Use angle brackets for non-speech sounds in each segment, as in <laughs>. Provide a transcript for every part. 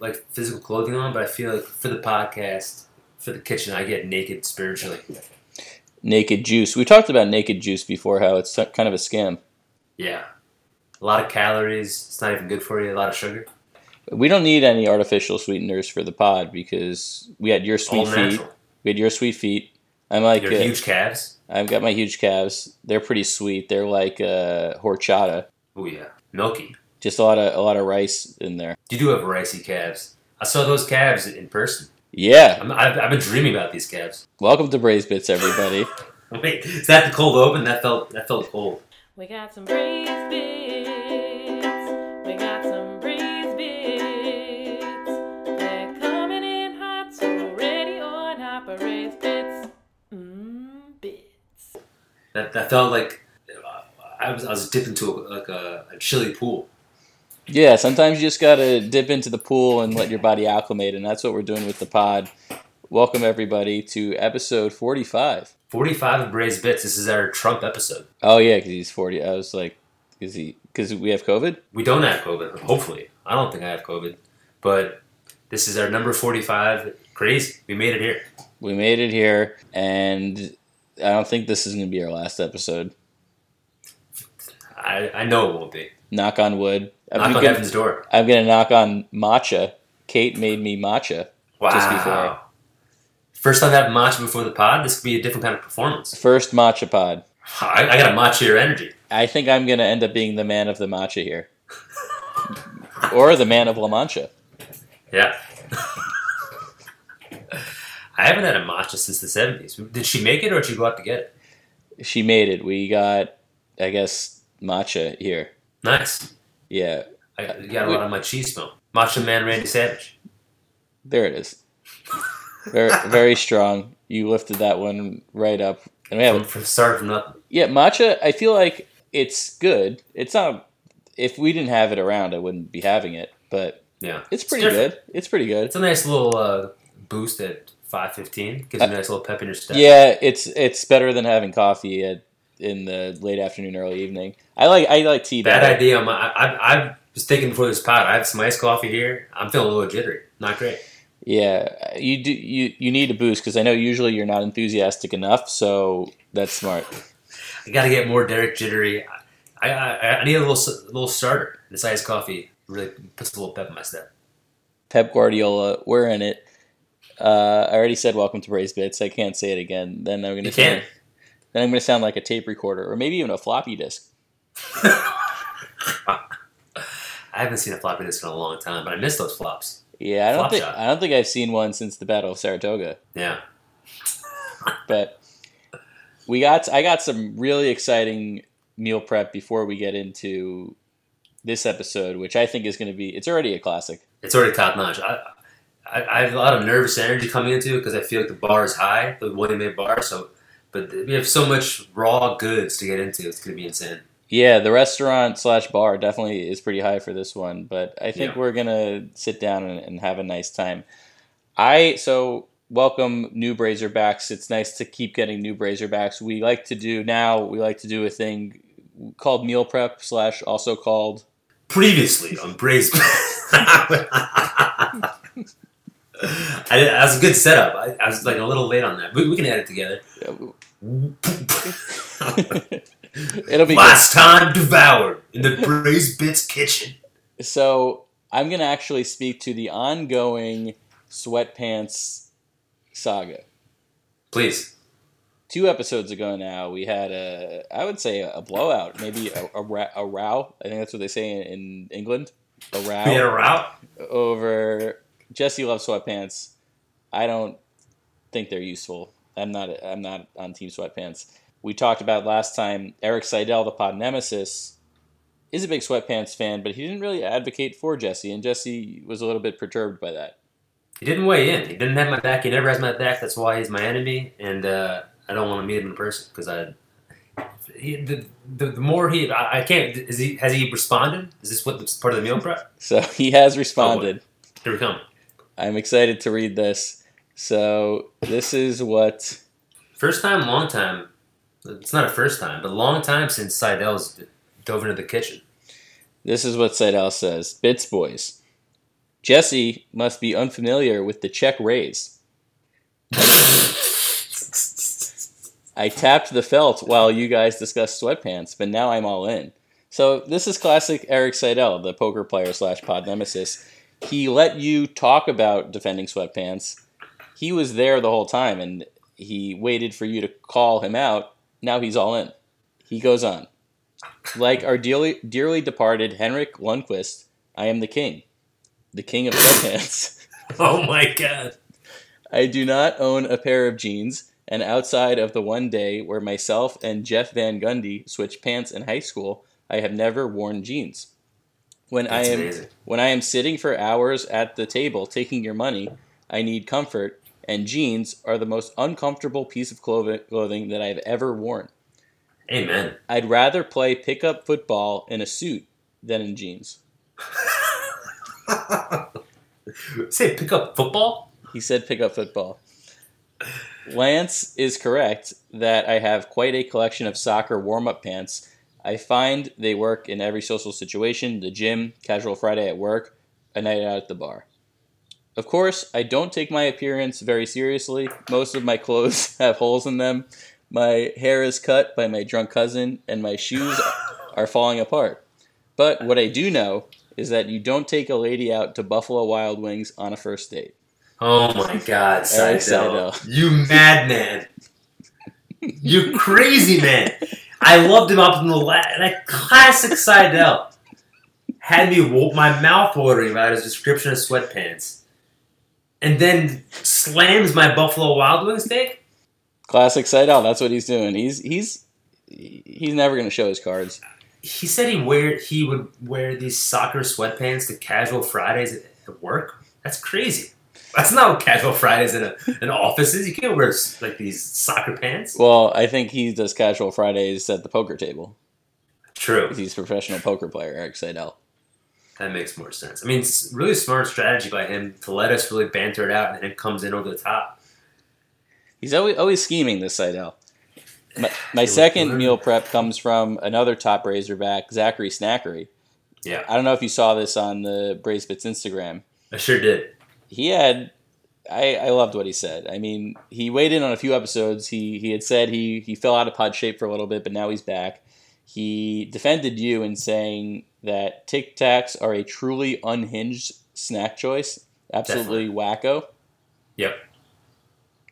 like physical clothing on, but I feel like for the podcast, for the kitchen, I get naked spiritually. Naked juice. We talked about naked juice before. How it's kind of a scam. Yeah, a lot of calories. It's not even good for you. A lot of sugar. We don't need any artificial sweeteners for the pod because we had your sweet All feet. natural. We had your sweet feet. I'm like, Your uh, huge calves. I've got my huge calves. They're pretty sweet. They're like uh, horchata. Oh yeah, milky. Just a lot of a lot of rice in there. You do have ricey calves. I saw those calves in person. Yeah. I'm, I've, I've been dreaming about these calves. Welcome to Braised Bits, everybody. <laughs> Wait, is that the cold open? That felt that felt cold. We got some braised bits. We got some braised bits. They're coming in hot, so ready or not for braised bits. Mmm, bits. That that felt like uh, I was I was dipped into a, like a, a chilly pool. Yeah, sometimes you just gotta dip into the pool and let your body acclimate, and that's what we're doing with the pod. Welcome everybody to episode forty-five. Forty five of braised bits. This is our Trump episode. Oh yeah, because he's forty. I was like, is he? Because we have COVID. We don't have COVID. Hopefully, I don't think I have COVID, but this is our number forty five. Crazy, we made it here. We made it here, and I don't think this is gonna be our last episode. I I know it won't be. Knock on wood. I'm Knock on gonna, heaven's door. I'm gonna knock on matcha. Kate made me matcha. Wow. Just before. First time I have matcha before the pod. This could be a different kind of performance. First matcha pod. I, I got a matcha your energy. I think I'm gonna end up being the man of the matcha here, <laughs> or the man of La Mancha. Yeah. <laughs> I haven't had a matcha since the seventies. Did she make it, or did you go out to get it? She made it. We got, I guess, matcha here. Nice. Yeah, I you got a lot of my cheese smell. Matcha man, Randy Savage. there it is. Very, very strong. You lifted that one right up, and we have from start from nothing. yeah matcha. I feel like it's good. It's not. If we didn't have it around, I wouldn't be having it. But Yeah. it's pretty different. good. It's pretty good. It's a nice little uh, boost at five fifteen. Gives you a nice little pep in your step. Yeah, it's it's better than having coffee at, in the late afternoon, early evening. I like I like tea Bad better. idea. I'm, I, I, I was thinking before this pod. I have some iced coffee here. I'm feeling a little jittery. Not great. Yeah, you do. You you need a boost because I know usually you're not enthusiastic enough. So that's smart. <laughs> I got to get more Derek jittery. I, I, I need a little little starter. This iced coffee really puts a little pep in my step. Pep Guardiola, we're in it. Uh, I already said welcome to Braised Bits. I can't say it again. Then I'm gonna You sound, can. Then I'm gonna sound like a tape recorder or maybe even a floppy disk. <laughs> I haven't seen a floppy disk in a long time, but I miss those flops. Yeah, I don't Flop think shot. I don't think I've seen one since the Battle of Saratoga. Yeah. But we got I got some really exciting meal prep before we get into this episode, which I think is going to be it's already a classic. It's already top notch. I, I, I have a lot of nervous energy coming into it because I feel like the bar is high, the William May bar. So, but we have so much raw goods to get into. It's going to be insane. Yeah, the restaurant slash bar definitely is pretty high for this one, but I think Yeah. we're gonna sit down and, and have a nice time. I so welcome new Brazerbacks. It's nice to keep getting new Brazerbacks. We like to do now. We like to do a thing called meal prep slash also called Previously on Braised. <laughs> I, that was a good setup. I, I was like a little late on that. We, we can add it together. <laughs> it'll be good. Last time devoured in the Braised Bits kitchen. So I'm gonna actually speak to the ongoing sweatpants saga. Please. two episodes ago now, we had a, I would say a, blowout, maybe a, a, a row. I think that's what they say in, in England. A row We had a route. over Jesse loves sweatpants. I don't think they're useful. I'm not. I'm not on Team Sweatpants. We talked about last time. Eric Seidel, the pod nemesis, is a big sweatpants fan, but he didn't really advocate for Jesse, and Jesse was a little bit perturbed by that. He didn't weigh in. He didn't have my back. He never has my back. That's why he's my enemy, and uh, I don't want to meet him in person because I. He, the, the, the more he, I, I can't. Is he? Has he responded? Is this what part of the meal prep? So <laughs> he has responded. Here we come. I'm excited to read this. So this is what First time, long time. It's not a first time, but long time since Seidel's dove into the kitchen. this is what Seidel says. Bits boys. Jesse must be unfamiliar with the check raise. I tapped the felt while you guys discussed sweatpants, but now I'm all in. So this is classic Eric Seidel, the poker player slash pod nemesis. He let you talk about defending sweatpants. He was there the whole time, and he waited for you to call him out. Now he's all in. He goes on. Like our dearly, dearly departed Henrik Lundqvist, I am the king. The king of sweatpants. <laughs> <laughs> oh my god. I do not own a pair of jeans, and outside of the one day where myself and Jeff Van Gundy switched pants in high school, I have never worn jeans. When That's I am amazing. when I am sitting for hours at the table taking your money, I need comfort, and jeans are the most uncomfortable piece of clothing that I've ever worn. Amen. I'd rather play pickup football in a suit than in jeans. <laughs> Say pick up football? He said pick up football. Lance is correct that I have quite a collection of soccer warm up pants. I find they work in every social situation the gym, casual Friday at work, a night out at the bar. Of course, I don't take my appearance very seriously. Most of my clothes <laughs> have holes in them. My hair is cut by my drunk cousin, and my shoes <laughs> are falling apart. But what I do know is that you don't take a lady out to Buffalo Wild Wings on a first date. Oh my god, Eric Seidel. Seidel. You madman. you crazy man. I loved him up in the la- that classic Seidel. Had me wa- my mouth watering about his description of sweatpants. And then slams my Buffalo Wild Wings steak? Classic Seidel. That's what he's doing. He's he's he's never going to show his cards. He said he wear he would wear these soccer sweatpants to casual Fridays at at work. That's crazy. That's not what casual Fridays in a, an office is. You can't wear like these soccer pants. Well, I think he does casual Fridays at the poker table. True. He's a professional poker player, Eric Seidel. That makes more sense. I mean, it's really smart strategy by him to let us really banter it out, and then it comes in over the top. He's always always scheming. This Seidel. My, my second meal prep comes from another top Razorback, Zachary Snackery. Yeah, I don't know if you saw this on the Braised Bits Instagram. I sure did. he had I, I loved what he said. I mean, he weighed in on a few episodes. He he had said he he fell out of pod shape for a little bit, but now he's back. He defended you in saying that Tic Tacs are a truly unhinged snack choice. Absolutely wacko. Yep,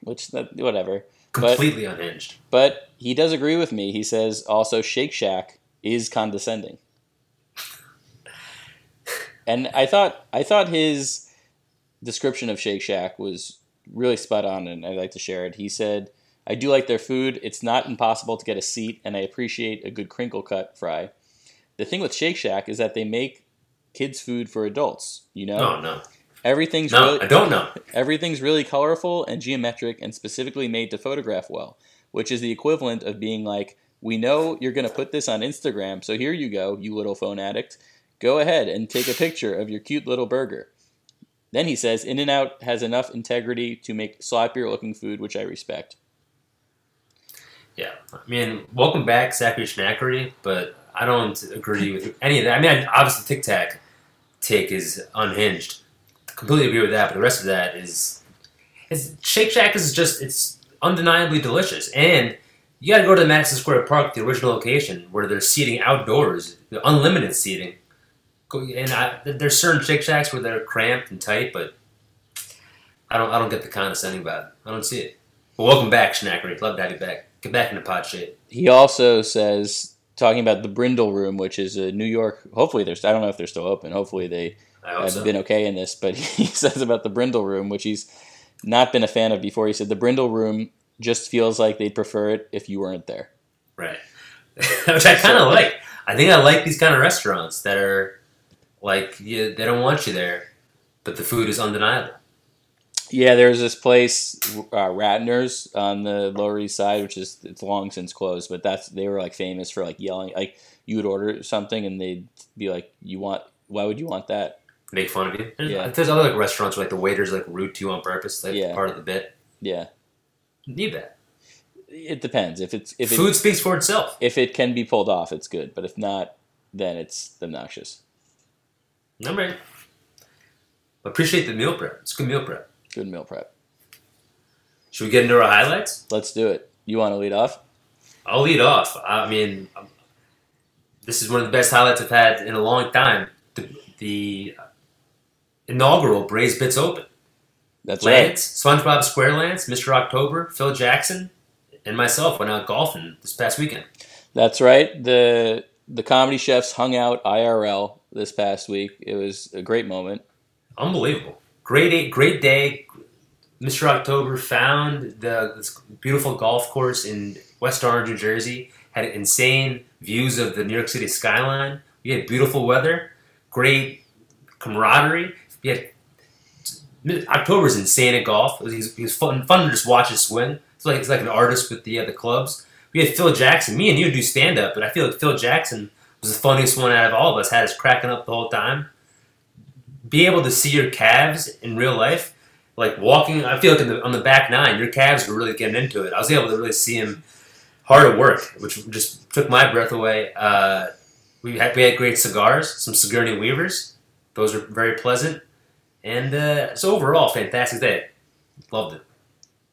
Which that whatever. completely unhinged. But he does agree with me. He says also Shake Shack is condescending. <laughs> And I thought I thought his description of Shake Shack was really spot on and I'd like to share it. He said, I do like their food. It's not impossible to get a seat and I appreciate a good crinkle cut fry. The thing with Shake Shack is that they make kids food for adults, you know? No, no, Everything's no. really I don't know. <laughs> Everything's really colorful and geometric and specifically made to photograph well, which is the equivalent of being like, we know you're going to put this on Instagram, so here you go, you little phone addict. Go ahead and take a picture of your cute little burger. Then he says, In and Out has enough integrity to make sloppier looking food, which I respect. Yeah, I mean, welcome back, Zachary Schnackery, but I don't agree with any of that. I mean, obviously, Tic Tac take is unhinged. Completely agree with that, but the rest of that is, is Shake Shack is just it's undeniably delicious, and you got to go to the Madison Square Park, the original location, where they're seating outdoors, unlimited seating. And I, there's certain Shake Shacks where they're cramped and tight, but I don't I don't get the condescending about it. I don't see it. But welcome back, Schnackery. Love to have you back. Get back into pod shape. He also says, talking about the Brindle Room, which is a New York, hopefully there's, I don't know if they're still open. Hopefully they have so. been okay in this, but <laughs> he says about the Brindle Room, which he's not been a fan of before. He said the Brindle Room just feels like they'd prefer it if you weren't there. Right. <laughs> Which I kind of like. I think I like these kind of restaurants that are like yeah, they don't want you there, but the food is undeniable. Yeah, there's this place, uh, Ratner's on the Lower East Side, which is it's long since closed, but that's they were like famous for like yelling, like you would order something and they'd be like, "You want? Why would you want that?" Make fun of you. There's, Yeah. there's other like restaurants where like the waiters like rude to you on purpose, like Yeah. part of the bit. Yeah, Need that. it depends. If it's if it, food speaks for itself. if it can be pulled off, it's good, but if not, then it's obnoxious. I'm ready. Appreciate the meal prep. It's good meal prep. Good meal prep. Should we get into our highlights? Let's do it. You want to lead off? I'll lead off. I mean, this is one of the best highlights I've had in a long time. The, the inaugural Braised Bits Open. That's right. Lance, SpongeBob SquareLance, Mr. October, Phil Jackson, and myself went out golfing this past weekend. That's right. The the comedy chefs hung out IRL this past week. It was a great moment. Unbelievable. Great day, great day. Mr. October found the this beautiful golf course in West Orange, New Jersey. Had insane views of the New York City skyline. We had beautiful weather, great camaraderie. We had October's insane at golf. He was, he was fun, fun to just watch his swing. It's like it's like an artist with the uh, the clubs. We had Phil Jackson. Me and you do stand up, but I feel like Phil Jackson was the funniest one out of all of us. Had us cracking up the whole time. Be able to see your calves in real life, like walking. I feel like the, on the back nine, your calves were really getting into it. I was able to really see him hard at work, which just took my breath away. Uh, we had we had great cigars, some Sigourney Weavers. Those were very pleasant, and uh, so overall, fantastic day. Loved it.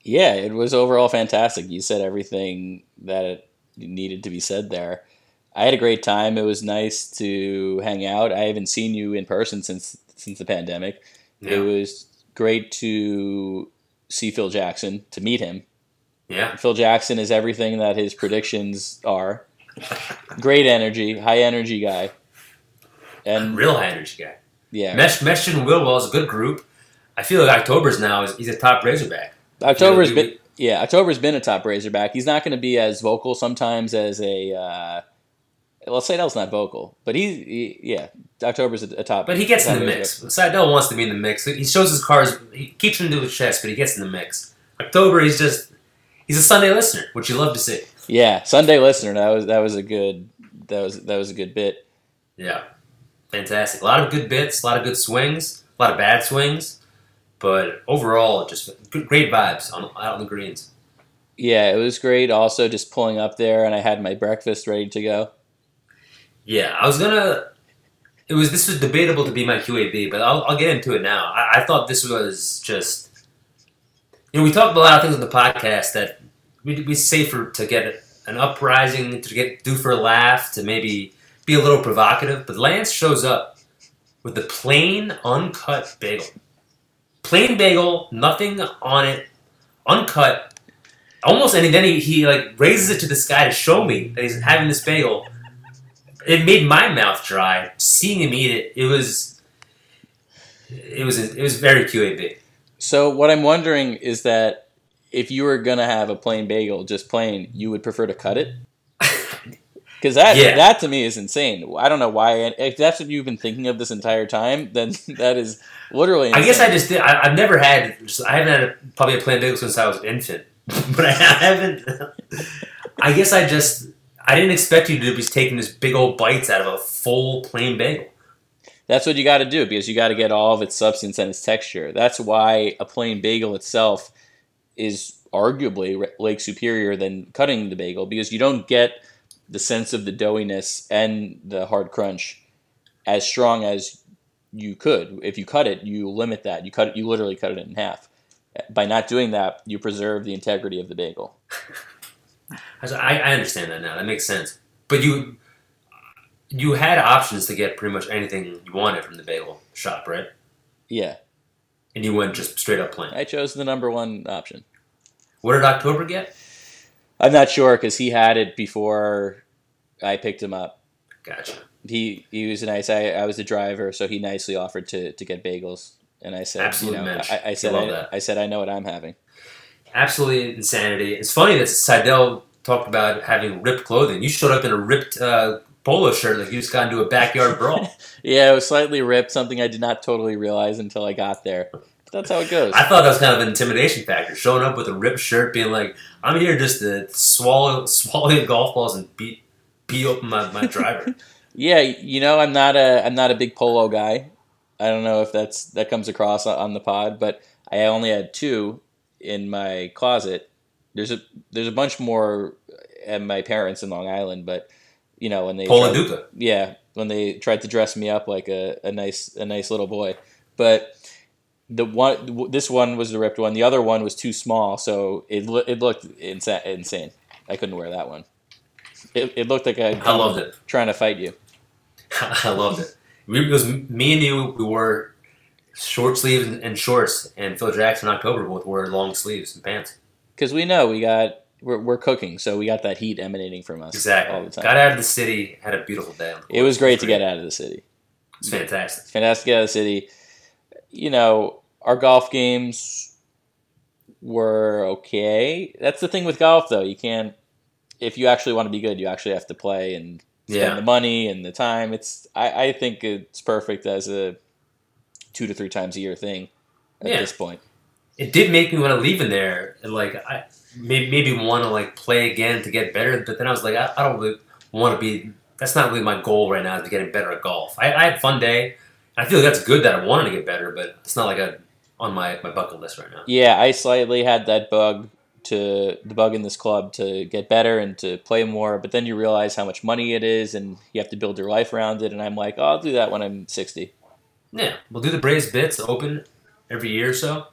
Yeah, it was overall fantastic. You said everything that needed to be said there. I had a great time. It was nice to hang out. I haven't seen you in person since since the pandemic. It was great to see Phil Jackson, to meet him. yeah. Phil Jackson is everything that his predictions are. Great energy, high energy guy. And real high energy guy. yeah, Mesh, Mesh and Willwell is a good group. I feel like October's now is he's a top Razorback. October's been yeah, October's been a top Razorback. He's not going to be as vocal sometimes as a uh, well, Seidel's not vocal, but he, he yeah, October's a, a top. But he gets in the mix. Seidel wants to be in the mix. He shows his cards. He keeps them to his chest, but he gets in the mix. October, he's just he's a Sunday listener, which you love to see. Yeah, Sunday listener. That was that was a good that was that was a good bit. Yeah, fantastic. A lot of good bits, a lot of good swings, a lot of bad swings, but overall, just great vibes on out on the greens. Yeah, it was great. Also, just pulling up there, and I had my breakfast ready to go. Yeah, I was gonna. It was this was debatable to be my QAB, but I'll, I'll get into it now. I, I thought this was just. You know, we talked about a lot of things on the podcast that we we safer to get an uprising, to get do for a laugh, to maybe be a little provocative. But Lance shows up with the plain, uncut bagel. Plain bagel, nothing on it, uncut. Almost, and then he, he like raises it to the sky to show me that he's having this bagel. It made my mouth dry seeing him eat it. It was, it was, it was very QAB. So what I'm wondering is that if you were gonna have a plain bagel, just plain, you would prefer to cut it? <laughs> Because that Yeah. that to me is insane. I don't know why. If that's what you've been thinking of this entire time, then <laughs> that is literally. I guess I just did. I, I've never had. Just, I haven't had a, probably a plain bagel since I was an infant, <laughs> but I haven't. I guess I just. I didn't expect you to be taking this big old bites out of a full plain bagel. That's what you got to do because you got to get all of its substance and its texture. That's why a plain bagel itself is arguably like superior than cutting the bagel because you don't get the sense of the doughiness and the hard crunch as strong as you could. If you cut it, you limit that. You cut it. You literally cut it in half. By not doing that, you preserve the integrity of the bagel. <laughs> I, was- I I understand that now. That makes sense. But you, you had options to get pretty much anything you wanted from the bagel shop, right? Yeah, And you went just straight up plain. I chose the number one option. What did October get? I'm not sure because he had it before I picked him up. Gotcha. he he was nice. I, I was the driver, so he nicely offered to, to get bagels, and I said, Absolute you know. I, I said, I. I said, I know what I'm having. Absolutely insanity. It's funny that Seidel talked about having ripped clothing. You showed up in a ripped uh, polo shirt like you just got into a backyard brawl. <laughs> Yeah, it was slightly ripped, something I did not totally realize until I got there. But that's how it goes. I thought that was kind of an intimidation factor. Showing up with a ripped shirt, being like, "I'm here just to swallow <laughs> swallow golf balls and beat beat up my, my driver." <laughs> Yeah, you know, I'm not a I'm not a big polo guy. I don't know if that's that comes across on the pod, but I only had two in my closet. There's a there's a bunch more at my parents in Long Island, but you know when they tried- Duca. yeah, when they tried to dress me up like a, a nice a nice little boy. But the one this one was the ripped one. The other one was too small, so it it looked insa- insane. I couldn't wear that one. It, it looked like I I loved it. trying to fight you. <laughs> I loved it. We, it was me and you. We wore short sleeves and, shorts, and Phil Jackson October both wore long sleeves and pants. Because we know we got we're, we're cooking, so we got that heat emanating from us Exactly. all the time. Got out of the city. Had a beautiful day. It was great to get out of the city. It's fantastic. Fantastic to get out of the city. You know, our golf games were okay. That's the thing with golf, though. You can't. If you actually want to be good, you actually have to play and spend Yeah. the money and the time. It's I, I think it's perfect as a two to three times a year thing at Yeah. this point. It did make me want to leave in there, and like I maybe, maybe want to like play again to get better. But then I was like, I, I don't really want to be. That's not really my goal right now. Is to getting better at golf. I, I had a fun day. I feel like that's good that I wanted to get better, but it's not like a on my, my bucket list right now. Yeah, I slightly had that bug to the bug in this club to get better and to play more, but then you realize how much money it is and you have to build your life around it. And I'm like, oh, I'll do that when I'm 60. Yeah, we'll do the Braised bits open every year or so,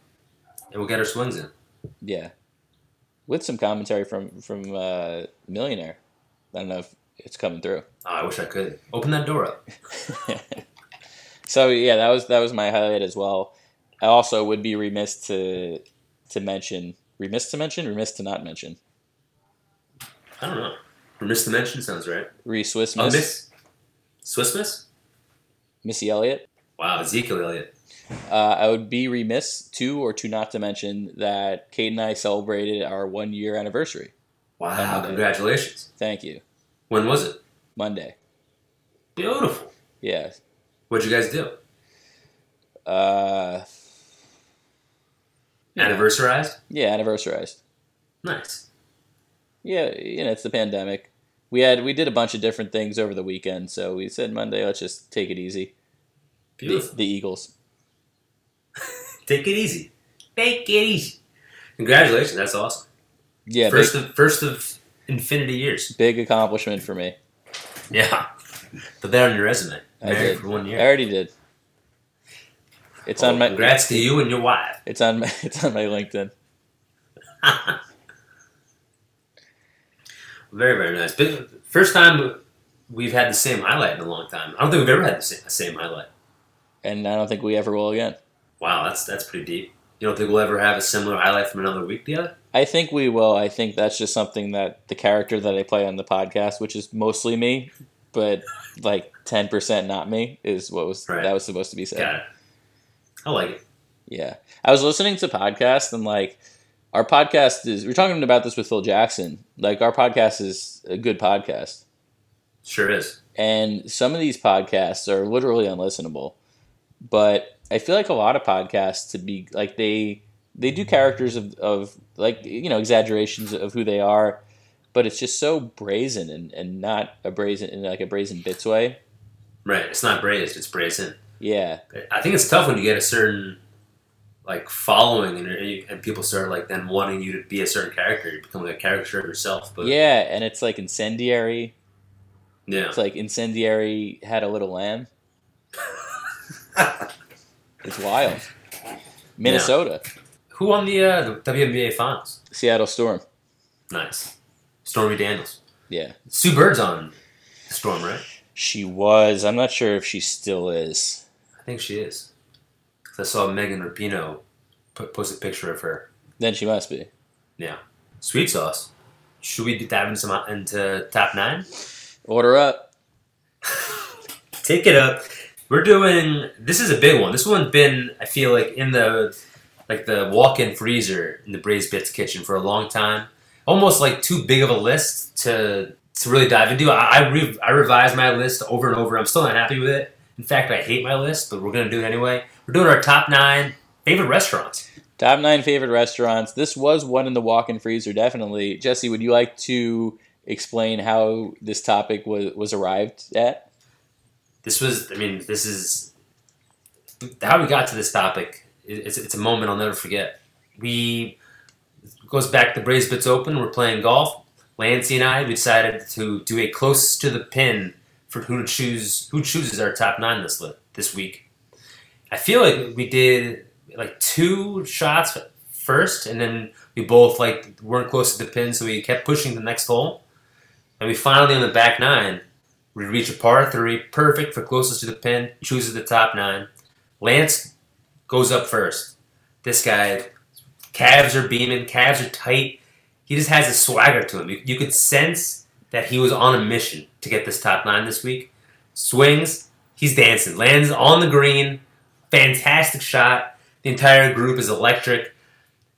and we'll get our swings in. Yeah, with some commentary from from uh, Millionaire. I don't know if it's coming through. Oh, I wish I could open that door up. <laughs> so yeah, that was that was my highlight as well. I also would be remiss to to mention remiss to mention remiss to not mention I don't know. Remiss to mention sounds right. Reese Swiss Miss Miss Swiss Miss. Missy Elliott. Wow, Ezekiel Elliott. Uh, I would be remiss to or to not to mention that Kate and I celebrated our one year anniversary. Wow, Monday. congratulations. Thank you. When was it? Monday. Beautiful. Yeah. What'd you guys do? Uh. Anniversarized? Yeah, anniversarized. Nice. Yeah, you know, it's the pandemic. We had we did a bunch of different things over the weekend, so we said Monday, let's just take it easy. The, Beautiful. the Eagles. Take it easy. Take it easy. Congratulations, that's awesome. Yeah, first big, of first of infinity years. big accomplishment for me. Yeah. Put that on your resume. I Married did. for one year. I already did. It's Well, on my congrats to you and your wife. it's on my <laughs> it's on my LinkedIn. <laughs> Very, very nice. But first time we've had the same highlight in a long time. I don't think we've ever had the same, the same highlight. And I don't think we ever will again. Wow, that's that's pretty deep. You don't think we'll ever have a similar highlight from another week together? I think we will. I think that's just something that the character that I play on the podcast, which is mostly me, but like ten percent not me, is what was Right. that was supposed to be said. Got it. I like it. Yeah, I was listening to podcasts and like our podcast is. We are talking about this with Phil Jackson. Like our podcast is a good podcast, Sure is. and some of these podcasts are literally unlistenable. But I feel like a lot of podcasts to be like they they do characters of, of like you know exaggerations of who they are, but it's just so brazen and, and not a brazen in like a brazen bits way. Right. It's not braised, it's brazen. Yeah, I think it's tough when you get a certain like following and, and people start like then wanting you to be a certain character. You become like a character of yourself. But yeah, and it's like incendiary. yeah. It's like incendiary had a little lamb. <laughs> <laughs> It's wild. Minnesota, Who won the uh, the WNBA finals? Seattle Storm. Nice. Stormy Daniels. Yeah, Sue Bird's on Storm, right? she was. I'm not sure if she still is. I think she is. I saw Megan Rapinoe post a picture of her. Then she must be. Yeah. Sweet sauce. Should we dive into, some, into top nine? Order up. <laughs> Take it up. We're doing. This is a big one. This one's been, I feel like, in the like the walk-in freezer in the Braised Bits kitchen for a long time. Almost like too big of a list to to really dive into. I I, re- I revised my list over and over. I'm still not happy with it. In fact, I hate my list, but we're gonna do it anyway. We're doing our top nine favorite restaurants. Top nine favorite restaurants. This was one in the walk-in freezer, definitely. Jesse, would you like to explain how this topic was was arrived at? This was, I mean, this is how we got to this topic. It's, it's a moment I'll never forget. We goes back to Bits Open. We're playing golf. Lancy and I we decided to do a close to the pin for who to choose. Who chooses our top nine this this week? I feel like we did like two shots first, and then we both like weren't close to the pin, so we kept pushing the next hole, and we finally on the back nine. We reach a par three, perfect for closest to the pin. Chooses the top nine. Lance goes up first. This guy, calves are beaming, calves are tight. He just has a swagger to him. You, you could sense that he was on a mission to get this top nine this week. Swings, he's dancing, lands on the green, fantastic shot. The entire group is electric.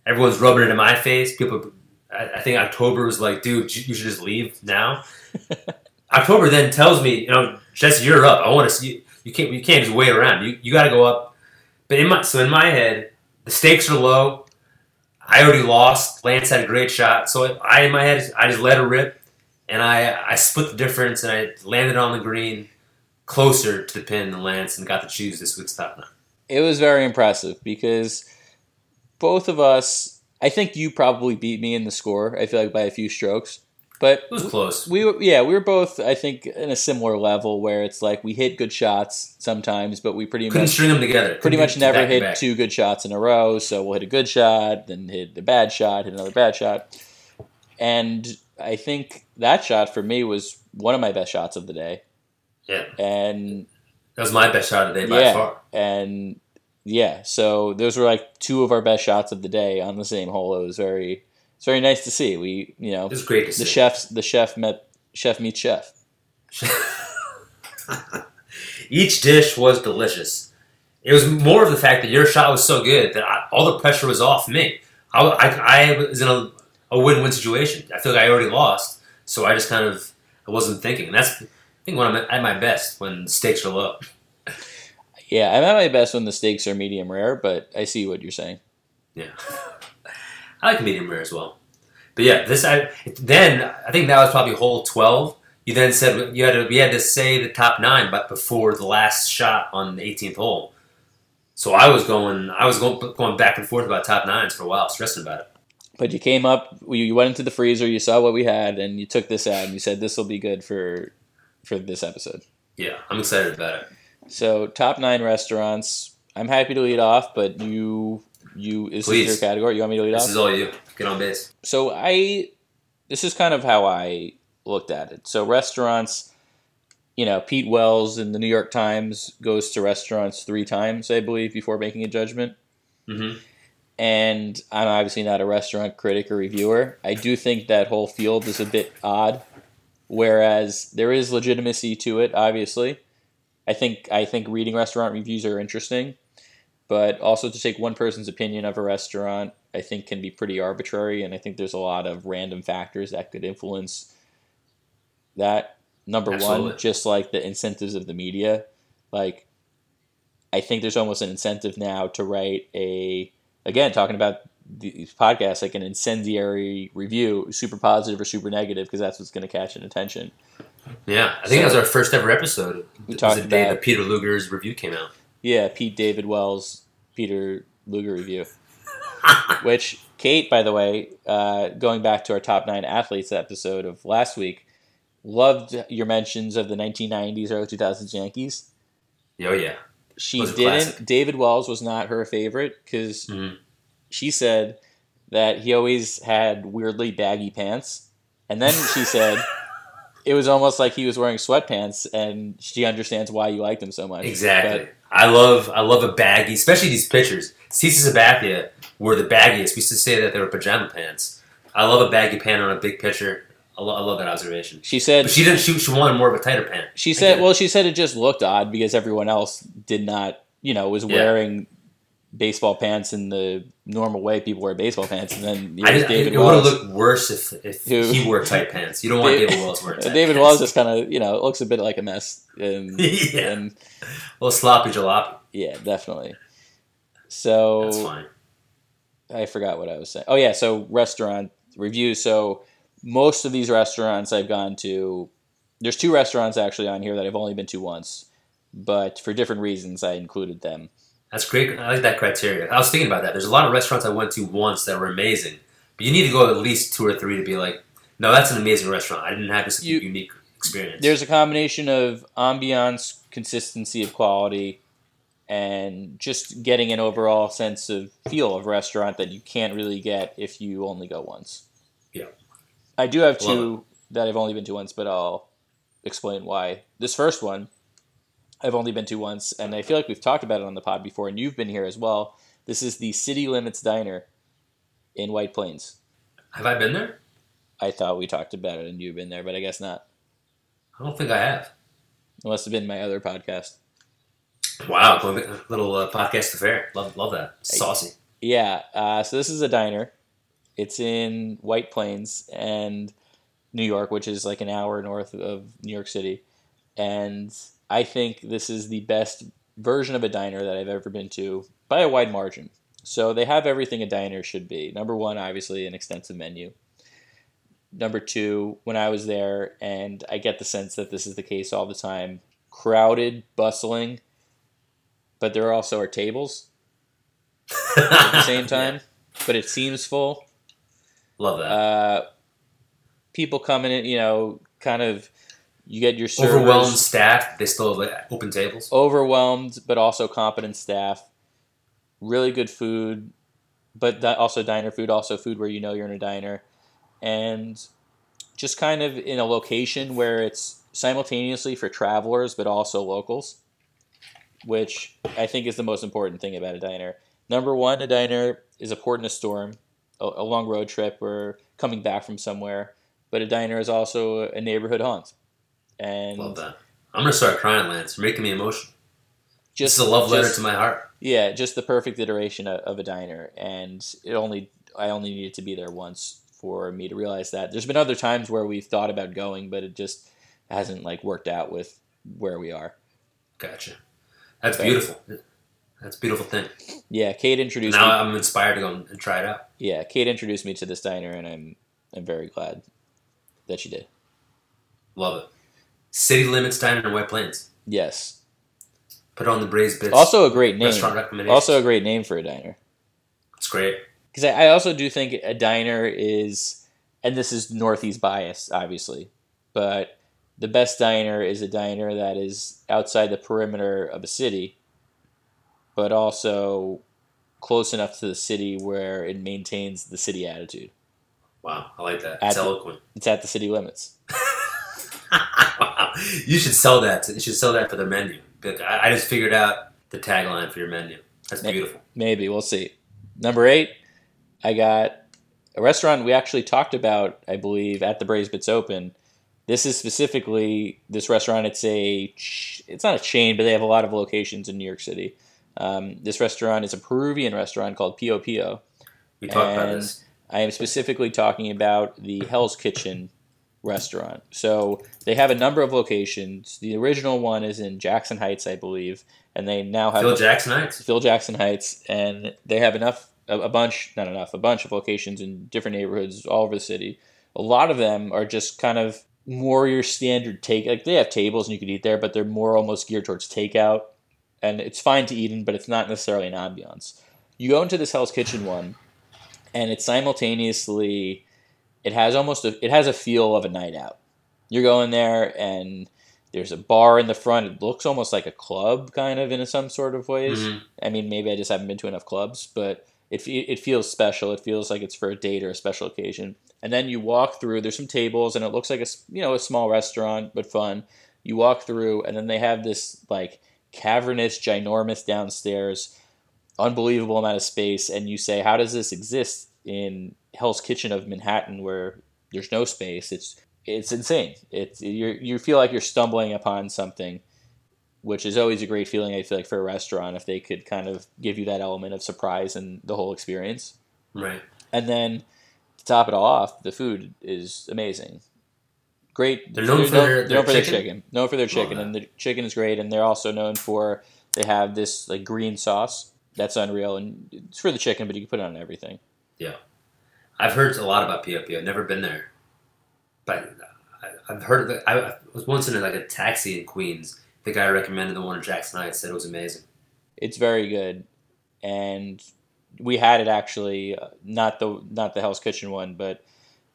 Everyone's rubbing it in my face. People, I, I think October was like, dude, you you should just leave now. <laughs> October then tells me, you know, Jesse, you're up. I want to see you. You can't, you can't just wait around. You, you got to go up. But in my, so in my head, the stakes are low. I already lost. Lance had a great shot, so I in my head, I just let her rip, and I I split the difference, and I landed on the green, closer to the pin than Lance, and got to choose this week's top nine. It was very impressive because both of us. I think you probably beat me in the score. I feel like by a few strokes, but It was close. we were yeah we were both I think in a similar level where it's like we hit good shots sometimes, but we pretty Couldn't much string them together. pretty Couldn't much never back hit back. two good shots in a row. So we'll hit a good shot, then hit a bad shot, hit another bad shot, and I think that shot for me was one of my best shots of the day. Yeah, And that was my best shot of the day by Yeah. far. and yeah, so those were like two of our best shots of the day on the same hole. It was very it's very nice to see. We you know It was great to see. the chefs the chef met chef meets chef. <laughs> Each dish was delicious. It was more of the fact that your shot was so good that I, all the pressure was off me. I, I, I was in a, a win-win situation. I feel like I already lost, so I just kind of I wasn't thinking. And that's I think when I'm at my best when the stakes are low. Yeah, I'm at my best when the stakes are medium rare, but I see what you're saying. Yeah, <laughs> I like medium rare as well. But yeah, this I then I think that was probably hole twelve. You then said you had to we had to say the top nine, but before the last shot on the 18th hole. So I was going I was going going back and forth about top nines for a while, stressing about it. But you came up, you went into the freezer, you saw what we had, and you took this out, and you said this will be good for for this episode. Yeah, I'm excited about it. So top nine restaurants. I'm happy to lead off, but you you is this your category? You want me to lead This off? is all you. Get on base. so I this is kind of how I looked at it. So restaurants, you know, Pete Wells in the New York Times goes to restaurants three times, I believe, before making a judgment. hmm And I'm obviously not a restaurant critic or reviewer. I do think that whole field is a bit odd, whereas there is legitimacy to it. Obviously, I think I think reading restaurant reviews are interesting, but also to take one person's opinion of a restaurant, I think can be pretty arbitrary, and I think there's a lot of random factors that could influence that. Number Absolutely. one, just like the incentives of the media, like I think there's almost an incentive now to write a again talking about these podcasts like an incendiary review, super positive or super negative, because that's what's going to catch an attention. Yeah, I think that was our first ever episode. We it was talked the day about- that Peter Luger's review came out. Yeah, Pete David Wells, Peter Luger review. <laughs> Which Kate, by the way, uh, going back to our top nine athletes episode of last week, loved your mentions of the 1990s, early 2000s Yankees. Oh yeah. She didn't. classic. David Wells was not her favorite because Mhm. she said that he always had weirdly baggy pants, and then she said <laughs> it was almost like he was wearing sweatpants, and she understands why you liked him so much. Exactly. I love I love a baggy, especially these pictures. CC Sabathia were the baggiest. We used to say that they were pajama pants. I love a baggy pant on a big picture. I, lo- I love that observation. She said But she didn't. She, she wanted more of a tighter pant. She said, well, she said it just looked odd because everyone else did not, you know, was Yeah. Baseball pants in the normal way people wear baseball pants, and then you I know, just, David it would have looked worse if, if Who- he wore tight pants. You don't want Dave- David Wells wearing <laughs> tight David pants. Wells just kind of, you know, looks a bit like a mess. Um, and, <laughs> Yeah. and a little sloppy jalopy. yeah, definitely. So That's fine. I forgot what I was saying. Oh yeah, so restaurant reviews. So most of these restaurants I've gone to, there's two restaurants actually on here that I've only been to once, but for different reasons I included them. That's great. I like that criteria. I was thinking about that. There's a lot of restaurants I went to once that were amazing, but you need to go at least two or three to be like, no, that's an amazing restaurant. I didn't have this You- unique experience. There's a combination of ambiance, consistency of quality, and just getting an overall sense of feel of restaurant that you can't really get if you only go once. Yeah. I do have two that I've only been to once, but I'll explain why. This first one, I've only been to once, and I feel like we've talked about it on the pod before, and you've been here as well. This is the City Limits Diner in White Plains. Have I been there? I thought we talked about it and you've been there, but I guess not. I don't think I have. It must have been my other podcast. Wow, little uh, podcast affair. Love, love that. Saucy. Yeah, uh, so this is a diner. It's in White Plains and New York, which is like an hour north of New York City. And I think this is the best version of a diner that I've ever been to by a wide margin. So they have everything a diner should be. Number one, obviously, an extensive menu. Number two, when I was there, and I get the sense that this is the case all the time, crowded, bustling, but there also are tables at the same <laughs> time, but it seems full. Love that. Uh, people coming in, you know, kind of, you get your servers, Overwhelmed staff. They still have like, open tables. overwhelmed, but also competent staff. Really good food, but that also diner food, also food where you know you're in a diner, and just kind of in a location where it's simultaneously for travelers but also locals, which I think is the most important thing about a diner. Number one, a diner is a port in a storm, a long road trip or coming back from somewhere, but a diner is also a neighborhood haunt. And Love that. I'm gonna start crying, Lance. You're making me emotional. just This is a love letter just- to my heart. Yeah, just the perfect iteration of, of a diner, and it only I only needed to be there once for me to realize that. There's been other times where we've thought about going, but it just hasn't like worked out with where we are. Gotcha. That's beautiful. That's a beautiful thing. Yeah, Kate introduced Now me. I'm inspired to go and try it out. Yeah, Kate introduced me to this diner, and I'm I'm very glad that she did. Love it. City Limits Diner in White Plains. Yes, Put on the Braised Bits. also a great name. restaurant recommendations. Also a great name for a diner. it's great. because I, I also do think a diner is, and this is Northeast bias, obviously, but the best diner is a diner that is outside the perimeter of a city, but also close enough to the city where it maintains the city attitude. Wow, I like that. At It's the- eloquent. It's at the city limits. <laughs> You should sell that. To, you should sell that for the menu. I, just figured out the tagline for your menu. That's Yeah. beautiful. Maybe we'll see. Number eight, I got a restaurant we actually talked about, I believe, at the Braised Bits Open. This is specifically this restaurant. It's a, it's not a chain, but they have a lot of locations in New York City. Um, this restaurant is a Peruvian restaurant called Pio Pio. We talked about this. I am specifically talking about the Hell's Kitchen restaurant. So they have a number of locations. The original one is in Jackson Heights, I believe, and they now have Phil Jackson Heights. Phil Jackson Heights, and they have enough, a, a bunch, not enough, a bunch of locations in different neighborhoods all over the city. A lot of them are just kind of more your standard take. Like they have tables and you could eat there, but they're more almost geared towards takeout, and it's fine to eat in, but it's not necessarily an ambiance. You go into this Hell's Kitchen one, and it's simultaneously, it has almost a, it has a feel of a night out. You're going there and there's a bar in the front. It looks almost like a club, kind of in some sort of ways. Mhm. I mean, maybe I just haven't been to enough clubs, but it it feels special. It feels like it's for a date or a special occasion. And then you walk through. There's some tables, and it looks like a you know a small restaurant, but fun. You walk through, and then they have this like cavernous, ginormous downstairs, unbelievable amount of space, and you say, how does this exist in Hell's Kitchen of Manhattan, where there's no space? It's it's insane. It's you you feel like you're stumbling upon something which is always a great feeling. I feel like for a restaurant, if they could kind of give you that element of surprise and the whole experience. Right. And then to top it all off, the food is amazing. Great. They're known for known- their- they're their known for their chicken? chicken. Known for their chicken, and the chicken is great. And they're also known for they have this like green sauce that's unreal, and it's for the chicken, but you can put it on everything. I've heard a lot about POP. I've never been there, but I've heard. That, I I was once in like a taxi in Queens. The guy recommended the one in Jackson Heights. Said it was amazing. It's very good, and we had it actually uh, not the not the Hell's Kitchen one, but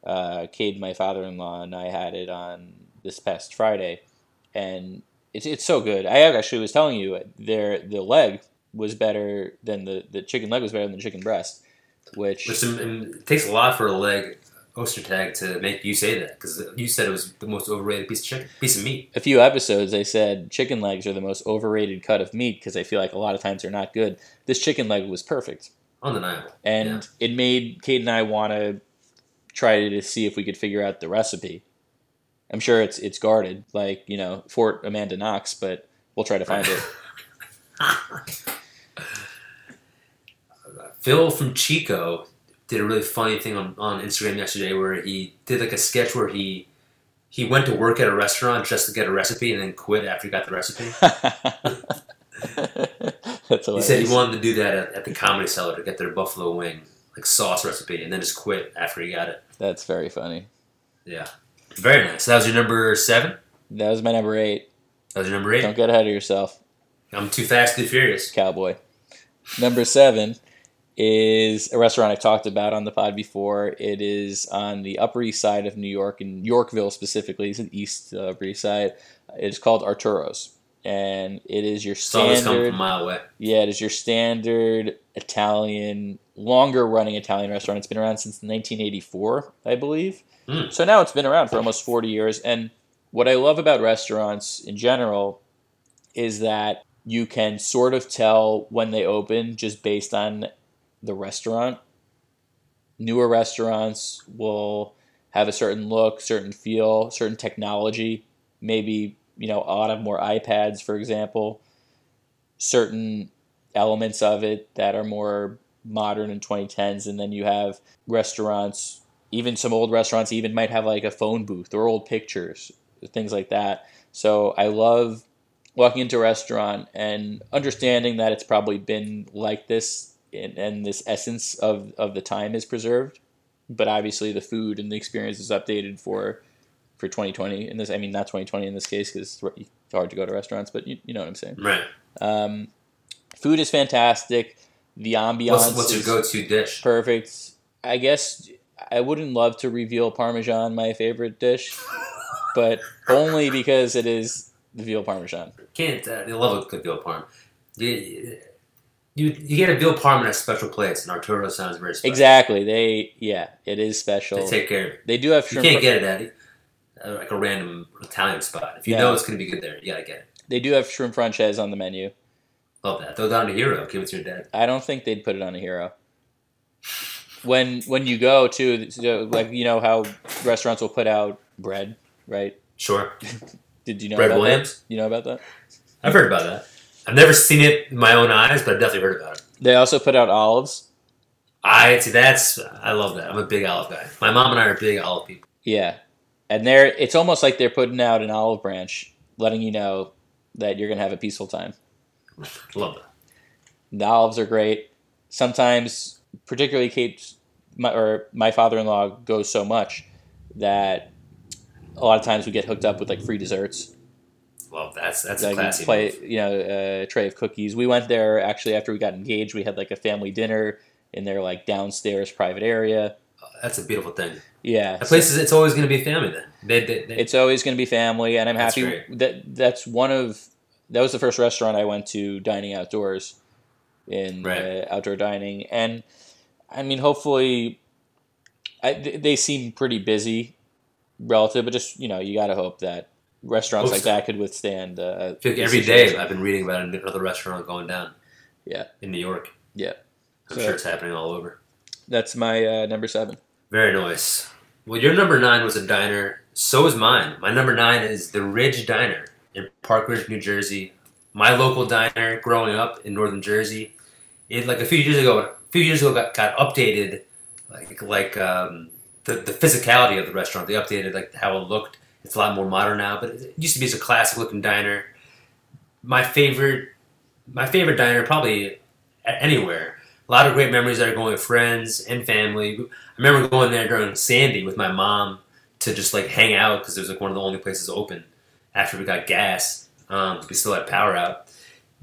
uh, Kate, my father-in-law, and I had it on this past Friday, and It's it's so good. I actually was telling you their the leg was better than the the chicken leg was better than the chicken breast, which Which um, it takes a lot for a leg oyster tag to make you say that because you said it was the most overrated piece of chicken, piece of meat. a few episodes I said chicken legs are the most overrated cut of meat because I feel like a lot of times they're not good. This chicken leg was perfect, Undeniable. and Yeah. it made Kate and I want to try to see if we could figure out the recipe. I'm sure it's it's guarded, like you know Fort Amanda Knox, but we'll try to find it. <laughs> Phil from Chico did a really funny thing on, on Instagram yesterday where he did like a sketch where he he went to work at a restaurant just to get a recipe and then quit after he got the recipe. <laughs> That's He said he wanted to do that at, at the Comedy Cellar to get their buffalo wing like sauce recipe and then just quit after he got it. That's very funny. Yeah, very nice. So that was your number seven. That was my number eight. That was your number eight. Don't get ahead of yourself, I'm too fast, too furious. cowboy. Number seven is a restaurant I've talked about on the pod before. It is on the Upper East Side of New York, in Yorkville specifically. It's the East uh, Upper East Side. It's called Arturo's, and it is your Saw this come standard. from a mile away. Yeah, it is your standard Italian, longer running Italian restaurant. It's been around since 1984, I believe. Mm. So now it's been around for almost 40 years. And what I love about restaurants in general is that you can sort of tell when they open just based on the restaurant. Newer restaurants will have a certain look, certain feel, certain technology. Maybe, you know, a lot of more iPads, for example. Certain elements of it that are more modern in 2010s. And then you have restaurants, even some old restaurants, even might have like a phone booth or old pictures, things like that. So I love walking into a restaurant and understanding that it's probably been like this and, and this essence of, of the time is preserved. But obviously, the food and the experience is updated for for 2020. In this, I mean, not 2020 in this case because it's hard to go to restaurants, but you, you know what I'm saying. Right. Um, food is fantastic. The ambiance What's, what's your go-to dish? perfect. I guess I wouldn't love to reveal Parmesan my favorite dish, but only because it is the veal Parmesan. Can't. Uh, they love a good veal parm. You, you, get a veal parm in a special place, and Arturo sounds very special. Exactly. They yeah, it is special. They take care of it. They do have You can't get it at uh, like a random Italian spot. If you Yeah. know it's going to be good there, you gotta get it. They do have shrimp franchise on the menu. Love that. Throw down a hero. Give it to your dad. I don't think they'd put it on a hero. When when you go to like you know how restaurants will put out bread, right? Sure. <laughs> Did you know about Williams. that? You know about that? I've heard about that. I've never seen it in my own eyes, but I've definitely heard about it. They also put out olives. I see. That's I love that. I'm a big olive guy. My mom and I are big olive people. Yeah, and they're it's almost like they're putting out an olive branch, letting you know that you're gonna have a peaceful time. <laughs> Love that. The olives are great. Sometimes, particularly Kate's, my, or my father-in-law goes so much that a lot of times we get hooked up with like free desserts. Love that. That's that's a like classy. play, move. you know, a tray of cookies. We went there actually after we got engaged. We had like a family dinner in their like downstairs private area. That's a beautiful thing. Yeah, That place is. It's always going to be family. Then they, they, they, it's always going to be family, and I'm happy great. that that's one of that was the first restaurant I went to dining outdoors in Right. uh, outdoor dining, and I mean, hopefully, I, they seem pretty busy relative, but just you know, you got to hope that restaurants Hope like that could withstand. Uh, like every day I've been reading about another restaurant going down. Yeah. In New York. Yeah. I'm So- sure it's happening all over. That's my uh, number seven. Very nice. Well, your number nine was a diner. So is mine. My number nine is the Ridge Diner in Park Ridge, New Jersey. My local diner growing up in northern Jersey. It like a few years ago. A few years ago, got, got updated. Like like um, the the physicality of the restaurant. They updated like how it looked. It's a lot more modern now, but it used to be just a classic looking diner. My favorite, my favorite diner probably anywhere. A lot of great memories that are going with friends and family. I remember going there during Sandy with my mom to just like hang out because it was like one of the only places open after we got gas. Um, we still had power out.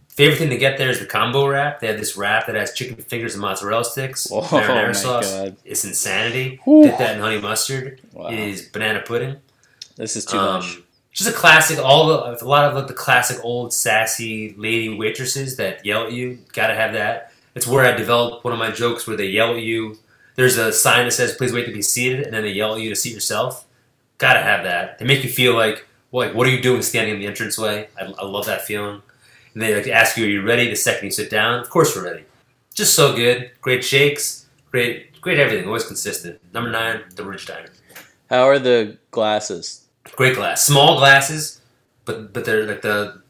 Favorite thing to get there is the combo wrap. They have this wrap that has chicken fingers and mozzarella sticks, Oh, marinara my sauce. God. It's insanity. Whew. Dip that in honey mustard. Wow. It is banana pudding. This is too Um, much. just a classic. All the a lot of like, the classic old sassy lady waitresses that yell at you. Gotta have that. It's where I developed one of my jokes where they yell at you. There's a sign that says "Please wait to be seated," and then they yell at you to seat yourself. Gotta have that. They make you feel like, well, like, what are you doing standing in the entranceway? I, I love that feeling. And they like ask you, "Are you ready?" The second you sit down, of course we're ready. Just so good. Great shakes. Great, great everything. Always consistent. Number nine, the Ridge Diner. How are the glasses? Great glass. Small glasses, but but they're like the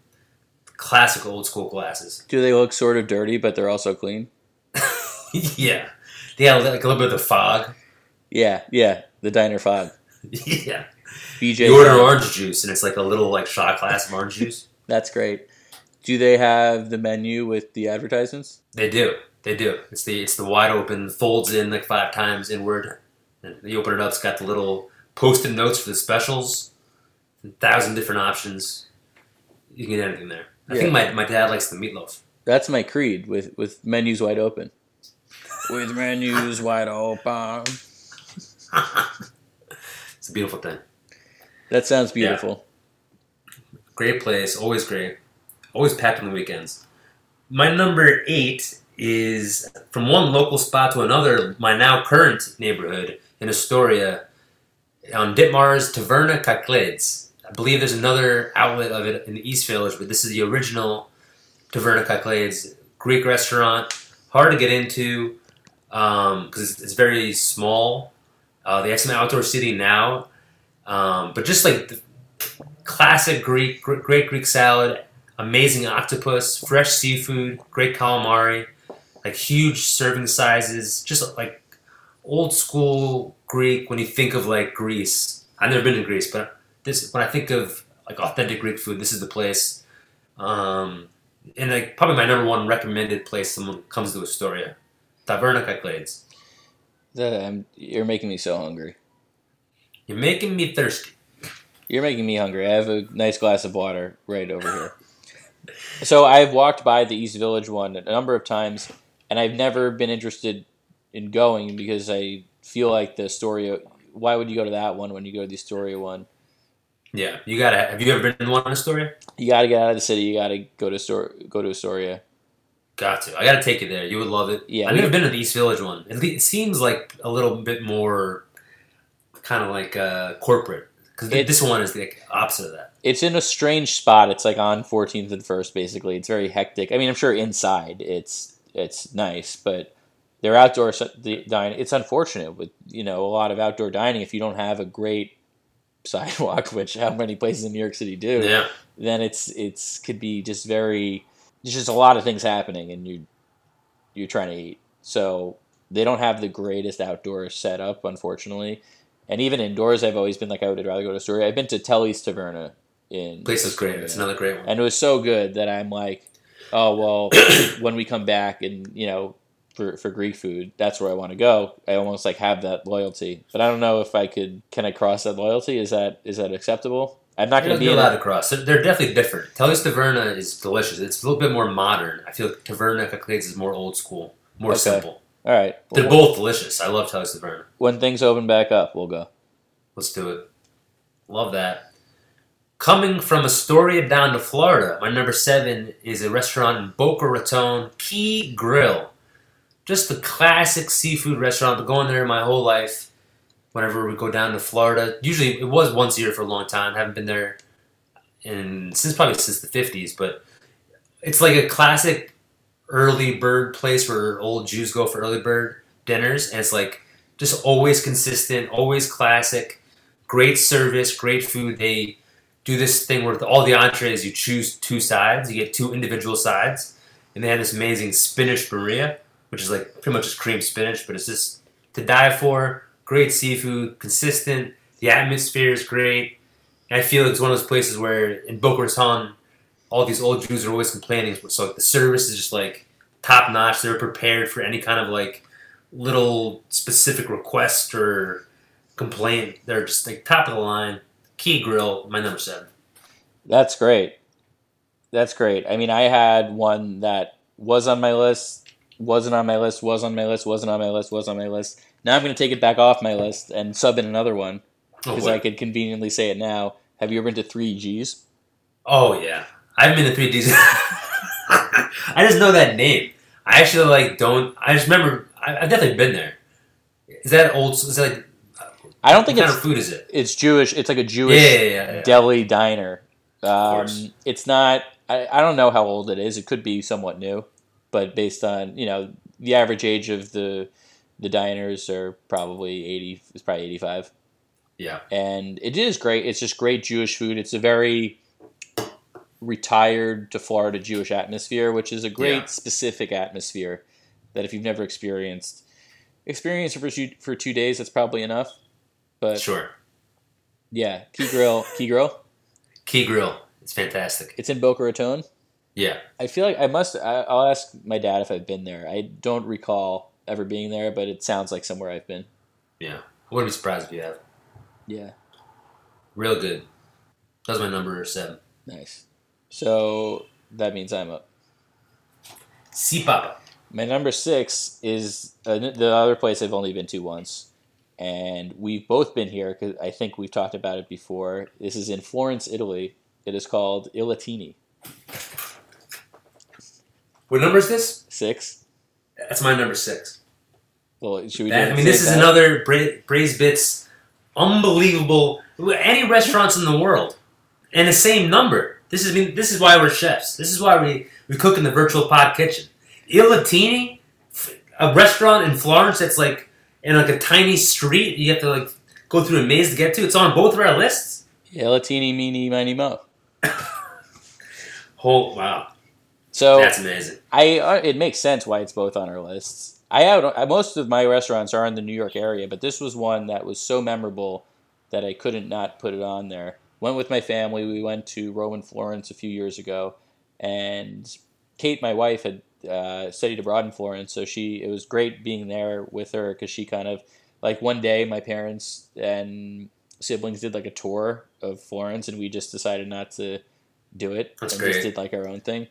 classic old school glasses. Do they look sort of dirty, but they're also clean? <laughs> yeah. They have like a little bit of the fog. Yeah, yeah. The diner fog. <laughs> yeah. BJ. You order orange juice and it's like a little like shot glass of orange juice. <laughs> That's great. Do they have the menu with the advertisements? They do. They do. It's the it's the wide open, folds in like five times inward. And you open it up, it's got the little post-it notes for the specials. A thousand different options. You can get anything there. I Yeah. think my, my dad likes the meatloaf. That's my creed with with menus wide open. with menus wide open. <laughs> It's a beautiful thing. That sounds beautiful. Great place, always great. Always packed on the weekends. My number eight is from one local spot to another, my now current neighborhood in Astoria on Ditmars Taverna Kyclades. I believe there's another outlet of it in the East Village, but this is the original Taverna Kyclades Greek restaurant. Hard to get into because it's, it's very small. Uh, they have some outdoor seating now, um, but just like classic Greek, great Greek salad, amazing octopus, fresh seafood, great calamari, like huge serving sizes, just like old school Greek. When you think of like Greece, I've never been to Greece, but this when I think of like authentic Greek food, this is the place. Um, and like probably my number one recommended place someone comes to Astoria, Taverna Kyclades. That, um, you're making me so hungry. You're making me thirsty. You're making me hungry. I have a nice glass of water right over here. <laughs> So I've walked by the East Village one a number of times, and I've never been interested in going because I feel like the Astoria. Why would you go to that one when you go to the Astoria one? Yeah, you gotta. Have you ever been to one in Astoria? You got to get out of the city. You got to go to Astor- go to Astoria. Got to. I gotta take you there. You would love it. Yeah, I've never been to the East Village one. It, it seems like a little bit more, kind of like uh, corporate. Because this one is the opposite of that. It's in a strange spot. It's like on 14th and First, basically. It's very hectic. I mean, I'm sure inside it's it's nice, but their outdoor dining. It's unfortunate with you know a lot of outdoor dining. If you don't have a great sidewalk, <laughs> which how many places in New York City do, Yeah. then it's it's could be just very. There's just a lot of things happening, and you you're trying to eat. So they don't have the greatest outdoor setup, unfortunately. And even indoors, I've always been like I would rather go to Astoria. I've been to Telly's Taverna in Place is great. It's another great one. and it was so good that I'm like, oh well, <clears throat> when we come back and you know for for Greek food, that's where I want to go. I almost like have that loyalty, but I don't know if I could. Can I cross that loyalty? Is that is that acceptable? I'm not going to be allowed to cross. They're, definitely different. Telly's Taverna is delicious. It's a little bit more modern. I feel like Taverna Kyclades is more old school, more Okay. simple. All right, They're Well, both delicious. I love Telly's Taverna. when things open back up, we'll go. Let's do it. Love that. Coming from Astoria down to Florida, my number seven is a restaurant in Boca Raton, Ke'e Grill. Just the classic seafood restaurant. I've been going there my whole life. Whenever we go down to Florida, usually it was once a year for a long time. haven't been there in since probably since the fifties, but it's like a classic early bird place where old Jews go for early bird dinners, and it's like just always consistent, always classic, great service, great food. They do this thing where all the entrees you choose two sides, you get two individual sides, and they have this amazing spinach Maria, which is like pretty much just cream spinach, but it's just to die for. Great seafood, consistent. The atmosphere is great. And I feel it's one of those places where in Boca Raton, all these old Jews are always complaining. So like the service is just like top notch. They're prepared for any kind of like little specific request or complaint. They're just like top of the line. Ke'e Grill, my number seven. That's great. That's great. I mean, I had one that was on my list, wasn't on my list, was on my list, wasn't on my list, was on my list. Now I'm going to take it back off my list and sub in another one because boy. I could conveniently say it now. Have you ever been to Three Gs? Oh yeah, I haven't been to Three Gs. <laughs> I just know that name. I actually like don't. I just remember. I, I've definitely been there. Is that old? Is that like I don't what think kind it's of food is it? it's Jewish. It's like a Jewish yeah, yeah. yeah. deli diner. Um, it's not. I, I don't know how old it is. It could be somewhat new, but based on you know the average age of the the diners are probably eighty. It's probably eighty five. Yeah. and it is great. It's just great Jewish food. It's a very retired to Florida Jewish atmosphere, which is a great Yeah. specific atmosphere that if you've never experienced, experience for two, for two days. That's probably enough. But Sure. yeah, Ke'e Grill, Ke'e Grill. Ke'e Grill. It's fantastic. It's in Boca Raton. Yeah. I feel like I must. I, I'll ask my dad if I've been there. I don't recall ever being there, but it sounds like somewhere I've been. Yeah. I wouldn't be surprised if you have. Yeah, Real good. That's my number seven. nice. So that means I'm up. Si Papa. My number six is uh, the other place I've only been to once, and we've both been here because I think we've talked about it before. This is in Florence, Italy. It is called Il Latini. What number is this? Six. That's my number six. Well, should we? That- I mean, this is that? another Bra- Bits unbelievable. Any restaurants in the world, and the same number. This is I mean, this is why we're chefs. This is why we, we cook in the virtual pod kitchen. Il Latini, a restaurant in Florence that's like in like a tiny street. You have to like go through a maze to get to. It's on both of our lists. Il Latini, meeny, miny, mo. <laughs> Oh wow, So that's amazing. I uh, it makes sense why it's both on our lists. I have most of my restaurants are in the New York area, but this was one that was so memorable that I couldn't not put it on there. Went with my family. We went to Rome and Florence a few years ago, and Kate, my wife, had uh, studied abroad in Florence, so she it was great being there with her because she kind of like one day my parents and siblings did like a tour of Florence, and we just decided not to do it That's and great. just did like our own thing.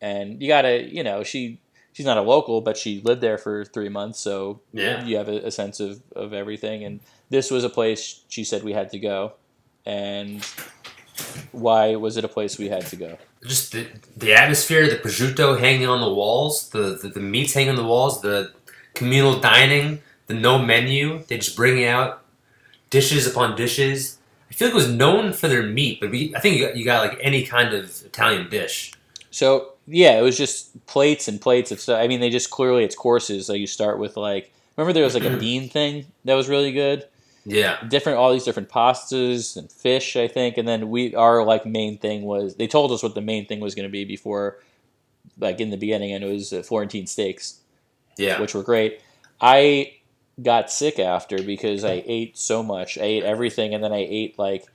And you gotta, you know, she she's not a local, but she lived there for three months, so Yeah, you have a, a sense of, of everything. And this was a place she said we had to go. And why was it a place we had to go? just the, the atmosphere, the prosciutto hanging on the walls, the, the the meats hanging on the walls, the communal dining, the no menu. They just bring out dishes upon dishes. I feel like it was known for their meat, but we, I think you got, you got like any kind of Italian dish. So yeah, it was just plates and plates of stuff. I mean, they just clearly it's courses. So you start with like remember there was like a <clears throat> bean thing that was really good. Yeah, Different all these different pastas and fish, I think, and then we our like main thing was they told us what the main thing was going to be before, like in the beginning, and it was uh, Florentine steaks. yeah. which were great. I got sick after because I ate so much. I ate everything, and then I ate like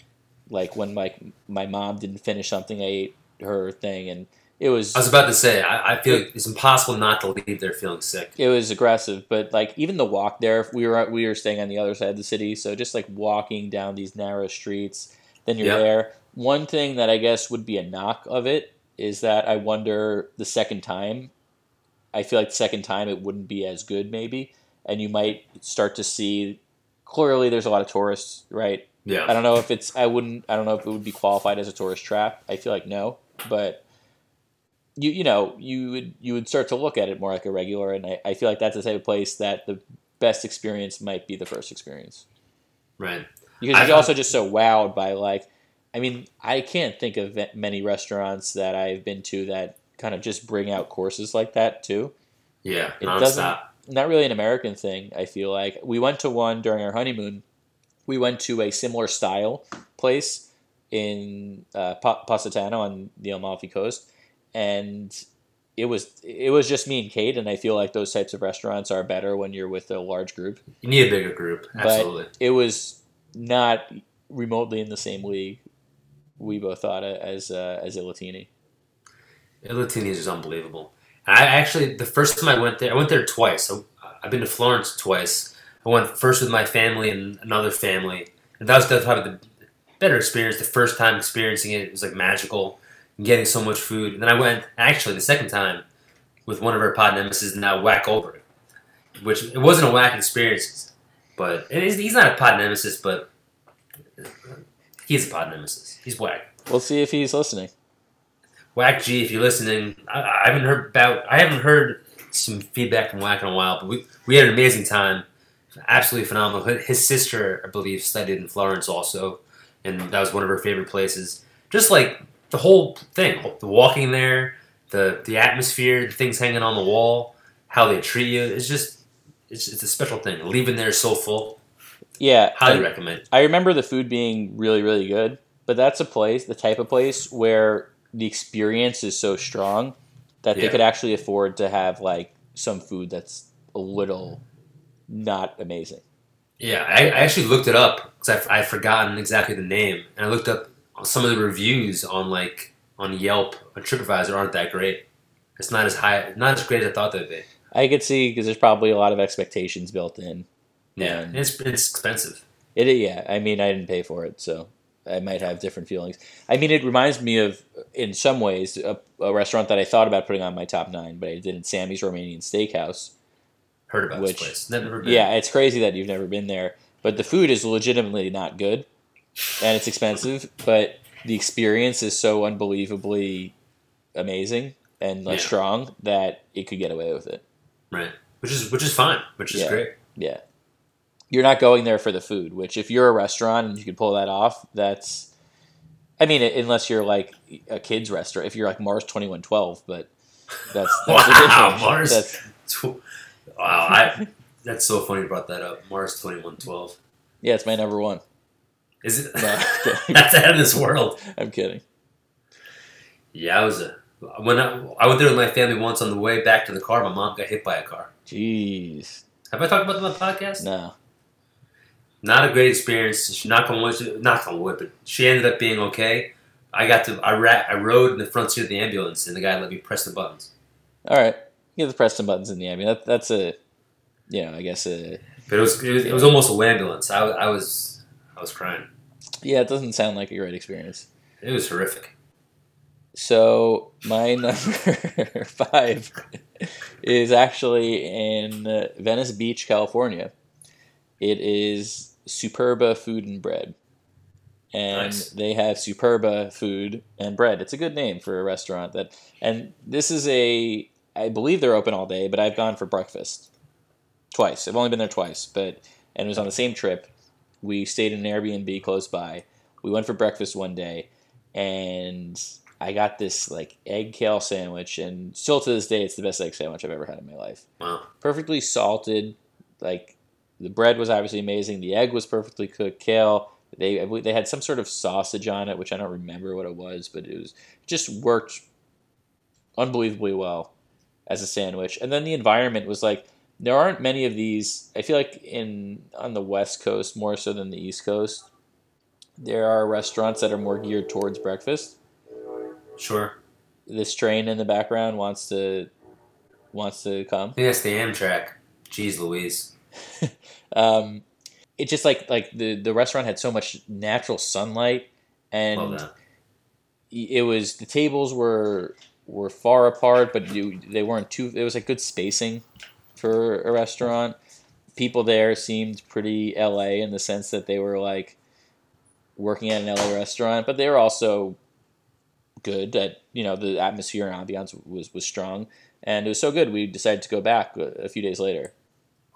like when my my mom didn't finish something, I ate her thing, and it was I was about to say, I, I feel it's impossible not to leave there feeling sick. it was aggressive. But like even the walk there, we were we were staying on the other side of the city, so just like walking down these narrow streets, then you're Yep. there. One thing that I guess would be a knock of it is that I wonder the second time. I feel like the second time it wouldn't be as good, maybe, and you might start to see. Clearly, there's a lot of tourists, right? Yeah. I don't know if it's. I wouldn't. I don't know if it would be qualified as a tourist trap. I feel like no, but you you know you would you would start to look at it more like a regular, and I, I feel like that's the type of place that the best experience might be the first experience right. because I've- you're also just so wowed by like. I mean, I can't think of many restaurants that I've been to that kind of just bring out courses like that too Yeah, It doesn't- not really an American thing. I feel like we went to one during our honeymoon. We went to a similar style place in uh, Positano on the Amalfi Coast, and it was it was just me and Kate. And I feel like those types of restaurants are better when you're with a large group. You need a bigger group. But- Absolutely. It was not remotely in the same league. We both thought as uh, as Il Latini. Latini's is unbelievable. I actually, the first time I went there, I went there twice. So I've been to Florence twice. I went first with my family and another family, and that was probably the better experience. The first time experiencing it, it was like magical, and getting so much food. And then I went actually the second time with one of her pod nemesis, and now whack over it, which it wasn't a whack experience, but it is, he's not a pod nemesis, but He's a pod nemesis. He's whack. We'll see if he's listening. Whack G, if you're listening, I, I haven't heard about. I haven't heard some feedback from Whack in a while, but we we had an amazing time. Absolutely phenomenal. His sister, I believe, studied in Florence also, and that was one of her favorite places. Just like the whole thing, the walking there, the the atmosphere, the things hanging on the wall, how they treat you. It's just it's, it's a special thing. Leaving there so full. Yeah, Highly I- recommend. I remember the food being really, really good, but that's a place, the type of place where the experience is so strong that they could actually afford to have like some food that's a little not amazing. Yeah, I, I actually looked it up because I've forgotten exactly the name, and I looked up some of the reviews on like on Yelp or TripAdvisor aren't that great. It's not as high, not as great as I thought they'd be. I could see because there's probably a lot of expectations built in. Yeah, And- it's it's expensive. It, yeah, I mean, I didn't pay for it, so I might have different feelings. I mean, it reminds me of, in some ways, a, a restaurant that I thought about putting on my top nine, but I didn't. Sammy's Romanian Steakhouse. Heard about Which- this place? Never been. Yeah, it's crazy that you've never been there, but the food is legitimately not good, and it's expensive. But the experience is so unbelievably amazing and like Yeah. strong that it could get away with it. right. Which is which is fine. Which is Yeah. great. Yeah, you're not going there for the food. Which, if you're a restaurant and you can pull that off, that's. I mean, unless you're like a kids restaurant, if you're like Mars Twenty One Twelve, but that's, that's Wow, <laughs> Mars. That's, Tw- Wow, I that's so funny you brought that up. Mars twenty one twelve. yeah, it's my number one. Is it? No, <laughs> that's out of this world. I'm kidding. Yeah, I was a. When I, I went there with my family once on the way back to the car, my mom got hit by a car. Jeez, Have I talked about that on the podcast? no. Not a great experience. She knock on wood, knock on wood, but she ended up being okay. I got to, I, ra- I rode in the front seat of the ambulance, and the guy let me press the buttons. All right, get the Preston buttons in the ambulance. That, that's a, you know, I guess a. But it was, it was, it was almost a ambulance. I, I was, I was crying. Yeah, it doesn't sound like a great experience. It was horrific. So my <laughs> number five is actually in Venice Beach, California. It is Superba Food and Bread, and Nice. they have Superba food and bread. It's a good name for a restaurant that. And this is a, I believe they're open all day, but I've gone for breakfast twice. I've only been there twice, but and it was on the same trip. We stayed in an Airbnb close by. We went for breakfast one day, and I got this like egg kale sandwich, and still to this day, it's the best egg sandwich I've ever had in my life. Wow. Perfectly salted, like the bread was obviously amazing. The egg was perfectly cooked. Kale, they they had some sort of sausage on it, which I don't remember what it was, but it was just worked unbelievably well as a sandwich. And then the environment was like there aren't many of these. I feel like in on the West Coast more so than the East Coast. There are restaurants that are more geared towards breakfast Sure. this train in the background wants to wants to come. That's the Amtrak. Jeez Louise. <laughs> Um, it just like like the the restaurant had so much natural sunlight, and it was the tables were were far apart, but you, they weren't too. It was like good spacing for a restaurant. People there seemed pretty LA in the sense that they were like working at an LA restaurant, but they were also good at you know the atmosphere and ambiance was was strong, and it was so good we decided to go back a, a few days later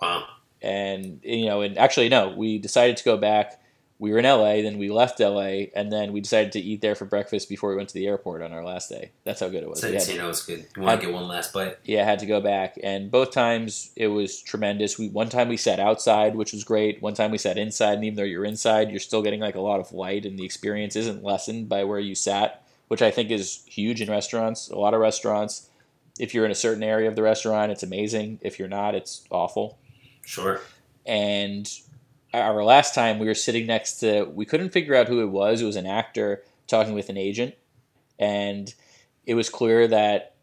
Wow. and you know, and actually no, we decided to go back. We were in LA, then we left LA, and then we decided to eat there for breakfast before we went to the airport on our last day. That's how good it was. So, We had- so you know it's good. You want to get one last bite? yeah, had to go back, and both times it was tremendous. We one time we sat outside, which was great. One time we sat inside, and even though you're inside, you're still getting like a lot of light, and the experience isn't lessened by where you sat, which I think is huge in restaurants. A lot of restaurants, if you're in a certain area of the restaurant, it's amazing. If you're not, it's awful Sure. and our last time we were sitting next to we couldn't figure out who it was it was an actor talking with an agent and it was clear that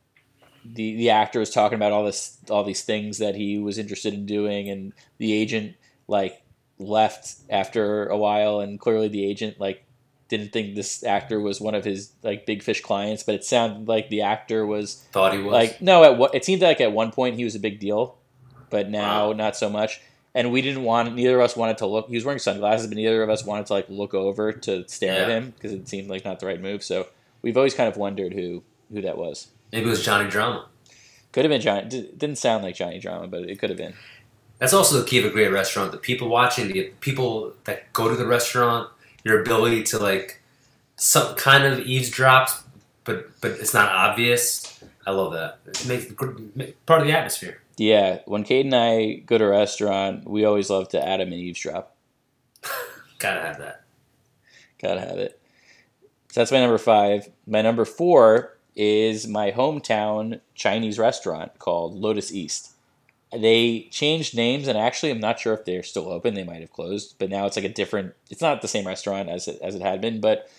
the the actor was talking about all this all these things that he was interested in doing and the agent like left after a while and clearly the agent like didn't think this actor was one of his like big fish clients but it sounded like the actor was Thought he was. like no, at what it seemed like at one point he was a big deal, but now Wow. not so much. And we didn't want neither of us wanted to look. He was wearing sunglasses, but neither of us wanted to like look over to stare at him because it seemed like not the right move. So we've always kind of wondered who who that was. Maybe it was Johnny Drama. Could have been Johnny. d- Didn't sound like Johnny Drama, but it could have been. That's also the key of a great restaurant. The people watching, the people that go to the restaurant, your ability to like some kind of eavesdrop, but but it's not obvious. I love that. It makes part of the atmosphere. Yeah, when Kate and I go to a restaurant, we always love to Adam and eavesdrop. <laughs> Gotta have that. Gotta have it. So that's my number five. My number four is my hometown Chinese restaurant called Lotus East. They changed names, and actually, I'm not sure if they're still open. They might have closed, but now it's like a different. It's not the same restaurant as it as it had been, but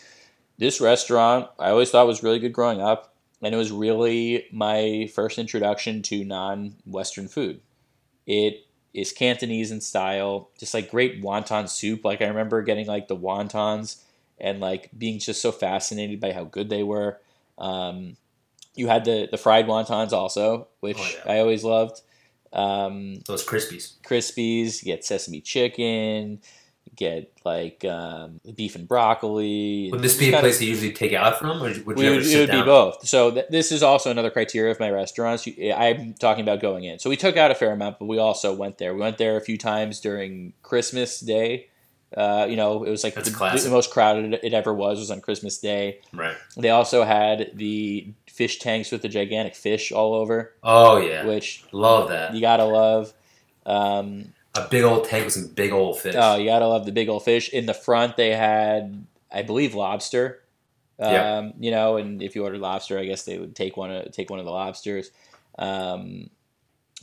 this restaurant I always thought was really good growing up, and it was really my first introduction to non-Western food. It is Cantonese in style, just like great wonton soup. Like I remember getting like the wontons and like being just so fascinated by how good they were. Um, you had the the fried wontons also, which Oh, yeah. I always loved. Um, Those crispies. Crispies, you get sesame chicken, get like um, beef and broccoli. Would this be a place you usually take out from, or would you we ever would, sit it would down? be both. So th- this is also another criteria of my restaurants. You- I'm talking about going in. So we took out a fair amount, but we also went there. We went there a few times during Christmas Day. Uh, you know, it was like the, the most crowded it ever was was on Christmas Day. Right. They also had the fish tanks with the gigantic fish all over, Oh yeah. which Love that. you gotta love. Um, A big old tank with some big old fish. Oh, you gotta love the big old fish. In the front, they had, I believe, lobster. Um, Yeah. You know, and if you ordered lobster, I guess they would take one. Of, take one of the lobsters. Um,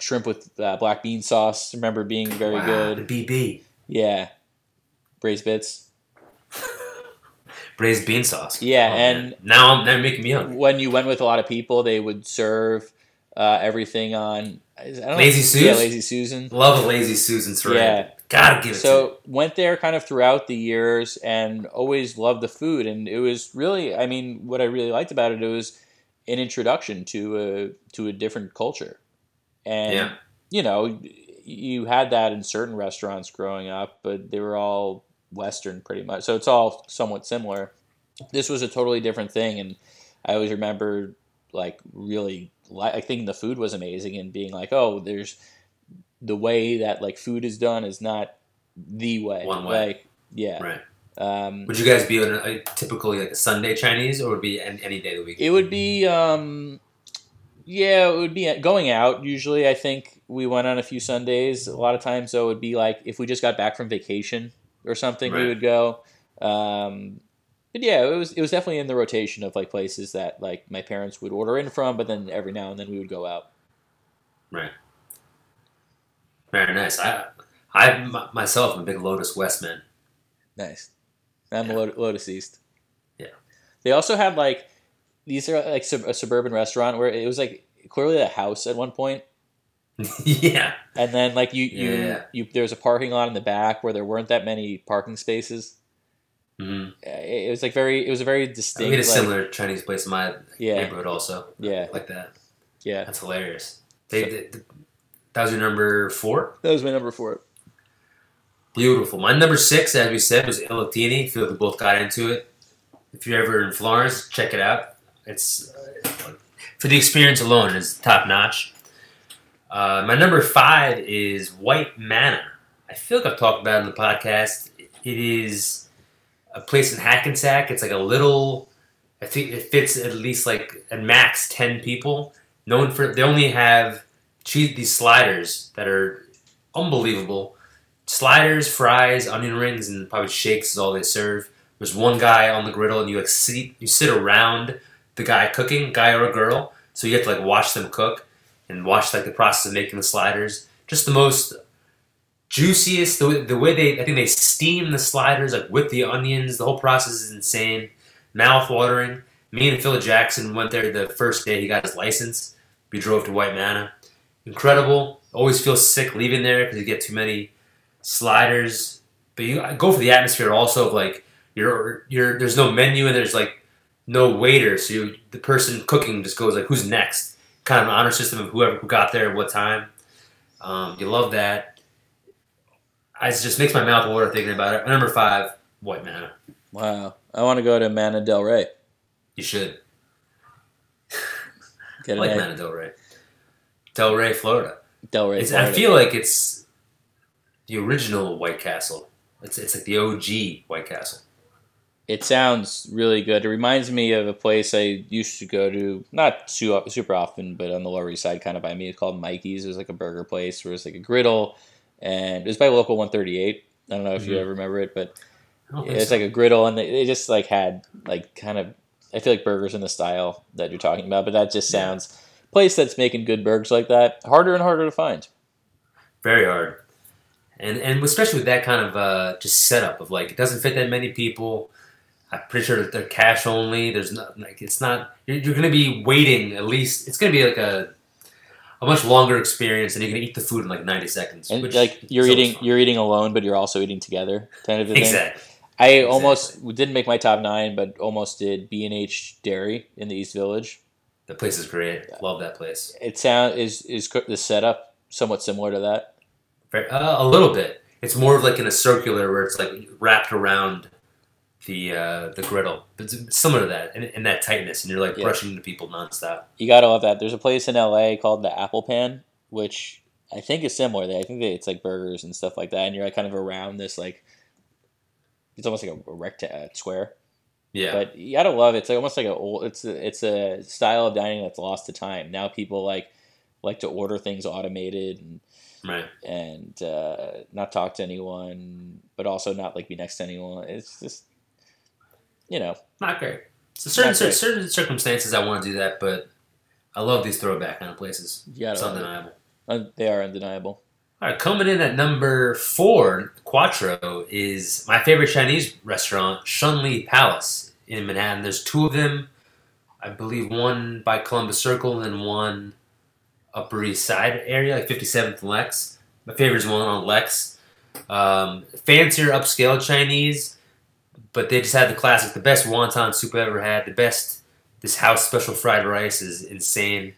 shrimp with uh, black bean sauce. Remember being very Wow, good. The BB Yeah, braised bits. <laughs> braised bean sauce. Yeah, Oh, and- man. now I'm now making me hungry. When you went with a lot of people, they would serve uh, everything on. I don't know, Lazy Yeah, lazy Susan. Love a lazy Susan Sarandon. Yeah. Gotta give it to so went there kind of throughout the years and always loved the food and it was really i mean what i really liked about it it was an introduction to a to a different culture and Yeah. you know you had that in certain restaurants growing up but they were all western pretty much so it's all somewhat similar this was a totally different thing and i always remember like really li- i think the food was amazing and being like oh there's the way that like food is done is not the way. One way. Like yeah. Right. Um, Would you guys be on a, a typically like a Sunday Chinese, or would it be any, any day of the week? it would be um, yeah, it would be going out. Usually, I think we went on a few Sundays. A lot of times, though, it would be like if we just got back from vacation or something, we would go. Um, but yeah, it was it was definitely in the rotation of like places that like my parents would order in from, but then every now and then we would go out. Right. Very nice. I I myself am a big Lotus West man. Nice. I'm Yeah. a Lot- Lotus East. Yeah. They also had like these are like sub- a suburban restaurant where it was like clearly a house at one point, <laughs> yeah. and then like you you Yeah. you there's a parking lot in the back where there weren't that many parking spaces. Hmm Uh, It was like very it was a very I distinct. made a like- similar Chinese place in my Yeah. neighborhood also. Yeah. Like that. Yeah, That's hilarious. They, So- they- that was your number four? that was my number four. Beautiful. My number six, as we said, was Il Latini. Feel like we both got into it. If you're ever in Florence, check it out. It's uh, for the experience alone is top notch. Uh, my number five is White Manna. I feel like I've talked about it in the podcast. It is a place in Hackensack. It's like a little. I think it fits at least like at max ten people. Known for they only have cheese these sliders that are unbelievable sliders, fries, onion rings, and probably shakes is all they serve. There's one guy on the griddle, and you like sit you sit around the guy cooking, guy or a girl. So you have to like watch them cook and watch like the process of making the sliders. Just the most juiciest. The, way- the way they I think they steam the sliders like with the onions. The whole process is insane, mouth watering. Me and Phil Jackson went there the first day he got his license. We drove to White Manna. Incredible. Always feel sick leaving there because you get too many sliders. But you go for the atmosphere also of like you're you're there's no menu and there's like no waiter, so you, the person cooking just goes like who's next, kind of an honor system of whoever who got there at what time. Um, you love that. I, it just makes my mouth water thinking about it. Number five, White Manna. Wow. I want to go to Mana Del Rey. You should. Get I like egg. Manna Del Rey. Del Rey, Florida. Del Rey. It's, I feel like it's the original White Castle. It's it's like the OG White Castle. It sounds really good. It reminds me of a place I used to go to, not too, super often, but on the Lower East Side, kind of by me. It's called Mikey's. It was like a burger place where it's like a griddle, and it was by Local 138. I don't know if you Mhm. ever remember it, but I don't think it's so. like a griddle, and they, they just like had like kind of. I feel like burgers in the style that you're talking about, but that just Yeah. sounds place that's making good burgers like that harder and harder to find. very hard, and and especially with that kind of uh, just setup of like it doesn't fit that many people. I'm pretty sure that they're cash only. There's not like it's not. You're, you're going to be waiting at least. It's going to be like a a much longer experience, and you can eat the food in like 90 seconds. And which like you're eating, you're eating alone, but you're also eating together, kind of a thing. exactly. I Exactly. almost didn't make my top nine, but almost did B and H Dairy in the East Village. The place is great. Love that place. It sound is is the setup somewhat similar to that. Uh, a little bit. It's more of like in a circular where it's like wrapped around the uh, the griddle. It's similar to that, and, in that tightness, and you're like Yeah. brushing into people nonstop. You gotta love that. There's a place in LA called the Apple Pan, which I think is similar. I think that it's like burgers and stuff like that, and you're like kind of around this like it's almost like a, a rectangle square. Yeah, But you gotta love it. It's like almost like a old. It's a, it's a style of dining that's lost to time. Now people like like to order things automated and right. and uh, not talk to anyone, but also not like be next to anyone. It's just, you know, Not great. So certain great. certain circumstances, I want to do that, but I love these throwback kind of places. you It's undeniable. Uh, they are undeniable. All right, coming in at number four, Quattro is my favorite Chinese restaurant, Shun Lee Palace in Manhattan. There's two of them, I believe, one by Columbus Circle and one Upper East Side area, like 57th and Lex. My favorite is one on Lex. Um, fancier, upscale Chinese, but they just had the classic, the best wonton soup I've ever had, the best. This house special fried rice is insane.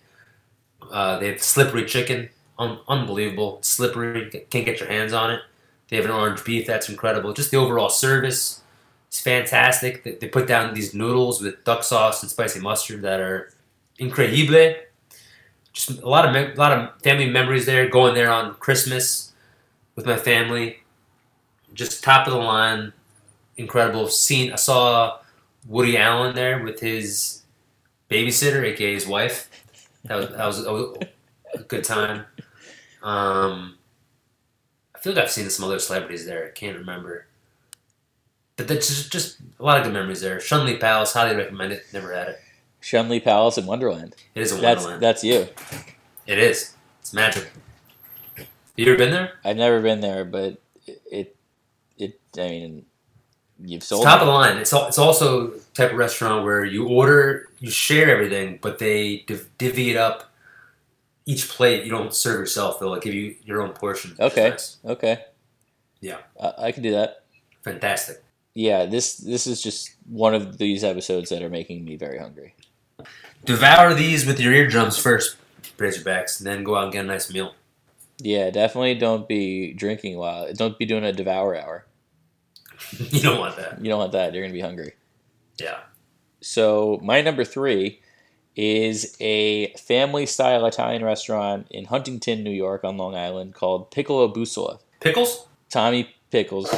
Uh, they have slippery chicken un- unbelievable, slippery. Can't get your hands on it. They have an orange beef that's incredible. Just the overall service is fantastic. They, they put down these noodles with duck sauce and spicy mustard that are incredible. Just a lot of me- a lot of family memories there. Going there on Christmas with my family. Just top of the line, incredible scene. I saw Woody Allen there with his babysitter, aka his wife. That was that was, that was a good time. Um, I feel like I've seen some other celebrities there. I can't remember. But that's just, just a lot of good memories there. Shun Lee Palace, highly recommend it. Never had it. Shun Lee Palace in Wonderland. It is a That's wonderland. that's you. It is. It's magic. You ever been there? I've never been there, but it, it I mean, you've It's sold top me. of the line. It's al- it's also type of restaurant where you order, you share everything, but they div- divvy it up. Each plate you don't serve yourself. They'll like give you your own portion. Okay. nice. Okay. Yeah. I, I can do that. Fantastic. Yeah, this this is just one of these episodes that are making me very hungry. Devour these with your eardrums first, Razorbacks, and then go out and get a nice meal. Yeah, definitely don't be drinking while don't be doing a devour hour. <laughs> you don't want that. You don't want that. You're gonna be hungry. Yeah. So my number three is a family style Italian restaurant in Huntington, New York, on Long Island called Piccolo Bussola. Pickles? Tommy Pickles.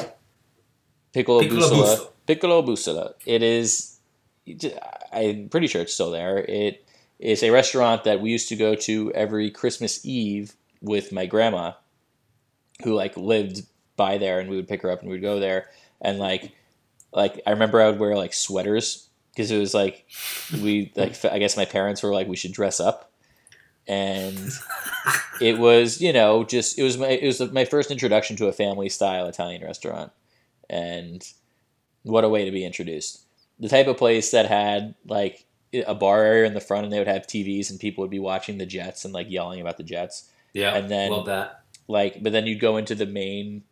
Piccolo, Piccolo Bussola. Piccolo Bussola. It is. I'm pretty sure it's still there. It is a restaurant that we used to go to every Christmas Eve with my grandma, who like lived by there, and we would pick her up and we'd go there. And like, like I remember I would wear like sweaters because it was like we like I guess my parents were like we should dress up, and it was you know just it was my it was my first introduction to a family style Italian restaurant, and what a way to be introduced. The type of place that had like a bar area in the front, and they would have TVs, and people would be watching the Jets and like yelling about the Jets. Yeah. And then- love that. Like, but then you'd go into the main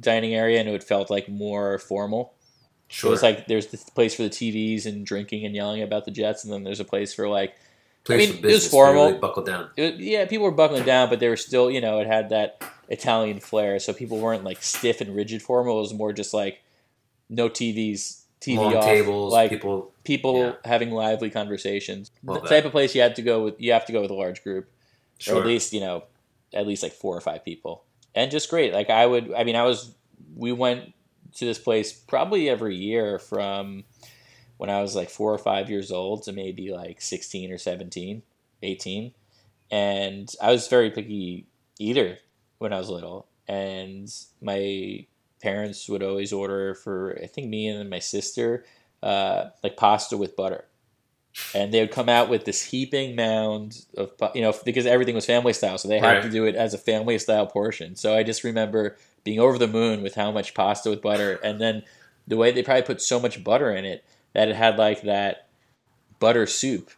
dining area, and it felt like more formal. Sure. it was like there's this place for the TVs and drinking and yelling about the Jets, and then there's a place for like Place I mean, it was business, where you formal. Really buckle down. yeah, people were buckling down, but they were still, you know, it had that Italian flair, so people weren't like stiff and rigid formal. It was more just like no TVs, TV Long off, tables, like people. people yeah. having lively conversations. Love the that. type of place you have to go with. You have to go with a large group, or at least you know, at least like four or five people, and just great. Like I would. I mean, I was. We went to this place probably every year from when I was like four or five years old to maybe like 16 or 17, 18. And I was very picky eater when I was little. And my parents would always order for, I think, me and my sister, uh, like pasta with butter. And they would come out with this heaping mound of, you know, because everything was family style. So they had Right. to do it as a family style portion. So I just remember being over the moon with how much pasta with butter. And then the way they probably put so much butter in it that it had like that butter soup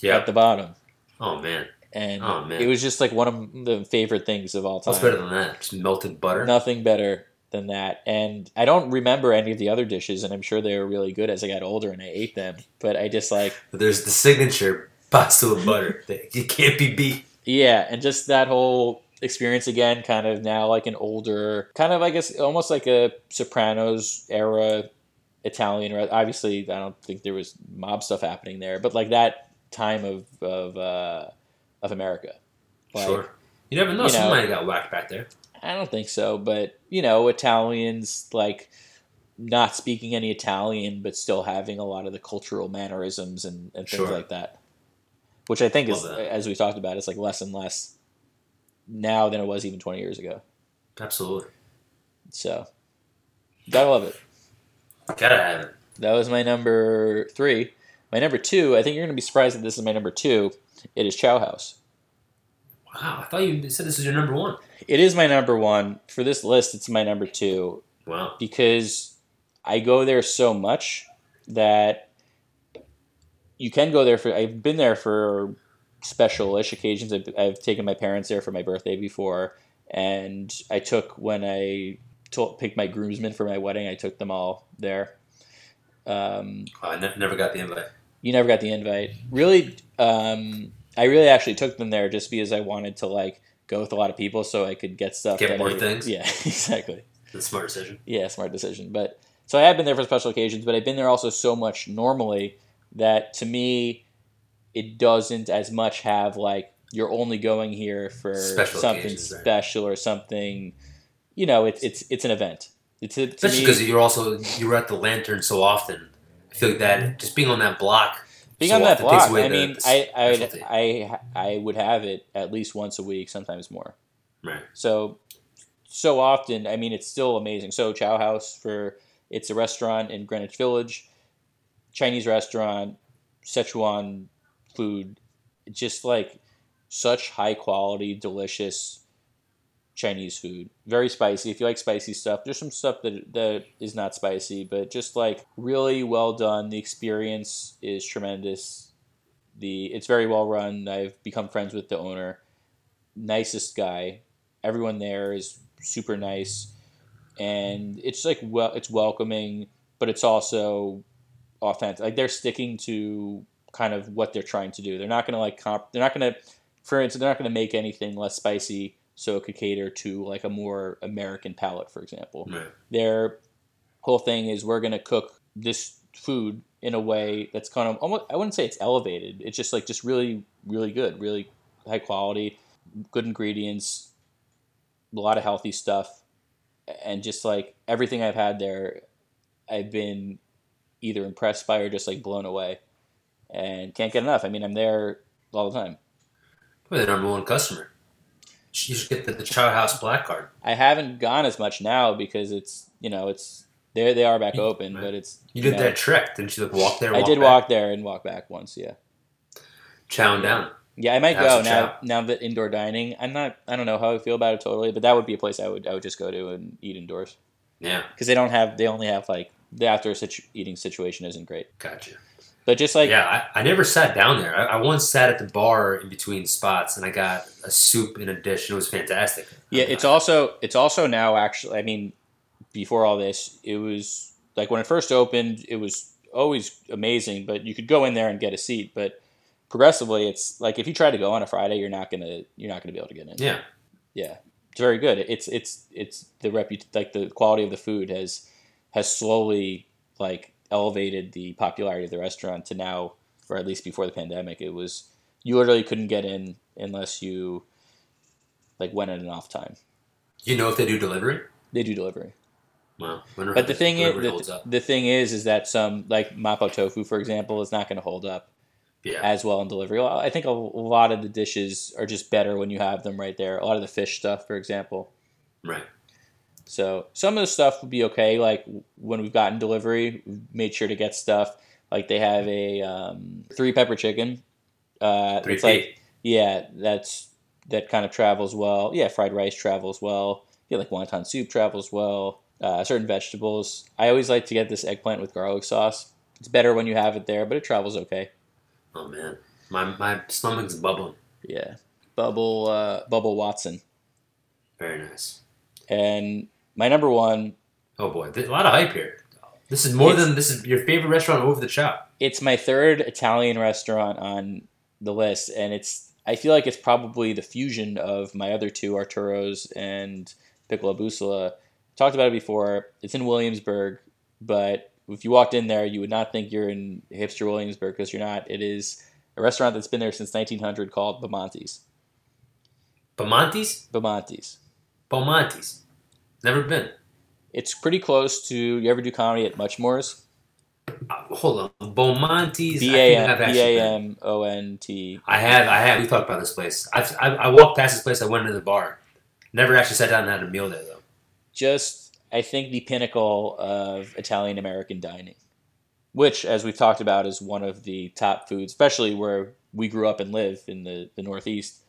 Yeah. at the bottom. oh man, And Oh, man. it was just like one of the favorite things of all time. what's better than that? Just melted butter. Nothing better than that. And I don't remember any of the other dishes, and I'm sure they were really good as I got older and I ate them. But I just like, there's the signature pasta with butter you can't be beat. yeah, and just that whole experience again, kind of now like an older, kind of, I guess, almost like a Sopranos era Italian. Obviously, I don't think there was mob stuff happening there, but like that time of, of, uh, of America. Like, sure. You never know. you know- Somebody got whacked back there. I don't think so, but you know, Italians like not speaking any Italian, but still having a lot of the cultural mannerisms and, and things Sure. like that. Which I think is, that. as we talked about, it's like less and less now than it was even 20 years ago. Absolutely. So, gotta love it. Gotta have it. That was my number three. My number two, I think you're gonna be surprised that this is my number two. It is Chow House. Wow. I thought you said this was your number one. It is my number one for this list. It's my number two. Wow. because I go there so much that you can go there for. I've been there for special-ish occasions. I've, I've taken my parents there for my birthday before, and I took when I told, picked my groomsmen for my wedding. I took them all there. Um, Oh, I ne- never got the invite. you never got the invite. Really, um, I really actually took them there just because I wanted to like go with a lot of people so I could get stuff. Get more I- things? Yeah, <laughs> exactly. That's smart decision. Yeah, smart decision. But so I have been there for special occasions, but I've been there also so much normally that to me, it doesn't as much have like you're only going here for Special something occasions, right. special or something. You know, it's it's it's an event. It's to Especially because you're also you're at the lantern so often. I feel like that just being on that block. Being so on that block. I mean, I I would. I I would have it at least once a week, sometimes more. Right. So so often, I mean, it's still amazing. So Chow House for it's a restaurant in Greenwich Village, Chinese restaurant, Szechuan food, just like such high quality, delicious Chinese food. Very spicy. If you like spicy stuff, there's some stuff that that is not spicy, but just like really well done. The experience is tremendous. The it's very well run. I've become friends with the owner. Nicest guy. Everyone there is super nice, and it's like well, it's welcoming, but it's also authentic. Like they're sticking to kind of what they're trying to do. They're not gonna like comp. They're not gonna, for instance, they're not gonna make anything less spicy so it could cater to like a more American palate, for example. Right. Their whole thing is we're gonna cook this food in a way that's kind of almost I wouldn't say it's elevated. It's just like just really really good, really high quality, good ingredients, a lot of healthy stuff, and just like everything I've had there, I've been either impressed by or just like blown away, and can't get enough. I mean, I'm there all the time. Probably the number one customer. You should get the, the Chow House Black Card. I haven't gone as much now because it's you know it's there they are back You- open, but it's You did know, that trek, didn't you? Like walk there. I Walk did back? walk there and walk back once. Yeah, chowing down. yeah. I might House go now. Chow. Now that indoor dining, I'm not. I don't know how I feel about it totally, but that would be a place I would I would just go to and eat indoors Yeah, because they don't have they only have like the outdoor situ- eating situation isn't great. gotcha. But just like yeah, I, I never sat down there. I, I once sat at the bar in between spots, and I got a soup in a dish. and It was fantastic. Yeah, it's also it's also now actually. I mean, before all this, it was like when it first opened, it was always amazing. But you could go in there and get a seat. But progressively, it's like if you try to go on a Friday, you're not gonna you're not gonna be able to get in. yeah. Yeah, it's very good. It's it's it's the reput like the quality of the food has has slowly like elevated the popularity of the restaurant to now, or at least before the pandemic, it was you literally couldn't get in unless you like went at an off time. You know if they do delivery? They do delivery. Wow. But the thing is, the, the thing is, is that some like mapo tofu, for example, is not going to hold up Yeah. as well in delivery. Well, I think a, a lot of the dishes are just better when you have them right there. A lot of the fish stuff, for example. Right. So some of the stuff would be okay. Like when we've gotten delivery, we've made sure to get stuff. Like they have a um, three pepper chicken. Uh, Three it's like feet. yeah, that's that kind of travels well. Yeah, fried rice travels well. Yeah, like wonton soup travels well. Uh, certain vegetables. I always like to get this eggplant with garlic sauce. It's better when you have it there, but it travels okay. Oh man. My my stomach's bubbling. Yeah, Bubble uh, Bubble Watson, Very nice. and my number one. Oh boy. A lot of hype here. This is more than this is your favorite restaurant over the chop. It's my third Italian restaurant on the list, and it's. I feel like it's probably the fusion of my other two, Arturo's and Piccola Bussola. Talked about it before. It's in Williamsburg, but if you walked in there, you would not think you're in hipster Williamsburg because you're not. It is a restaurant that's been there since 1900 called Bamonte's. Bamontes? Bamonte's. Beaumontes. Never been. It's pretty close to. You ever do comedy at Muchmore's? Uh, hold on. Beaumontes. B I A M B A. M O N T. I have. I have. We talked about this place. I've, I I walked past this place. I went into the bar. Never actually sat down and had a meal there though. just I think the pinnacle of Italian American dining, which, as we've talked about, is one of the top foods, especially where we grew up and live in the, the Northeast,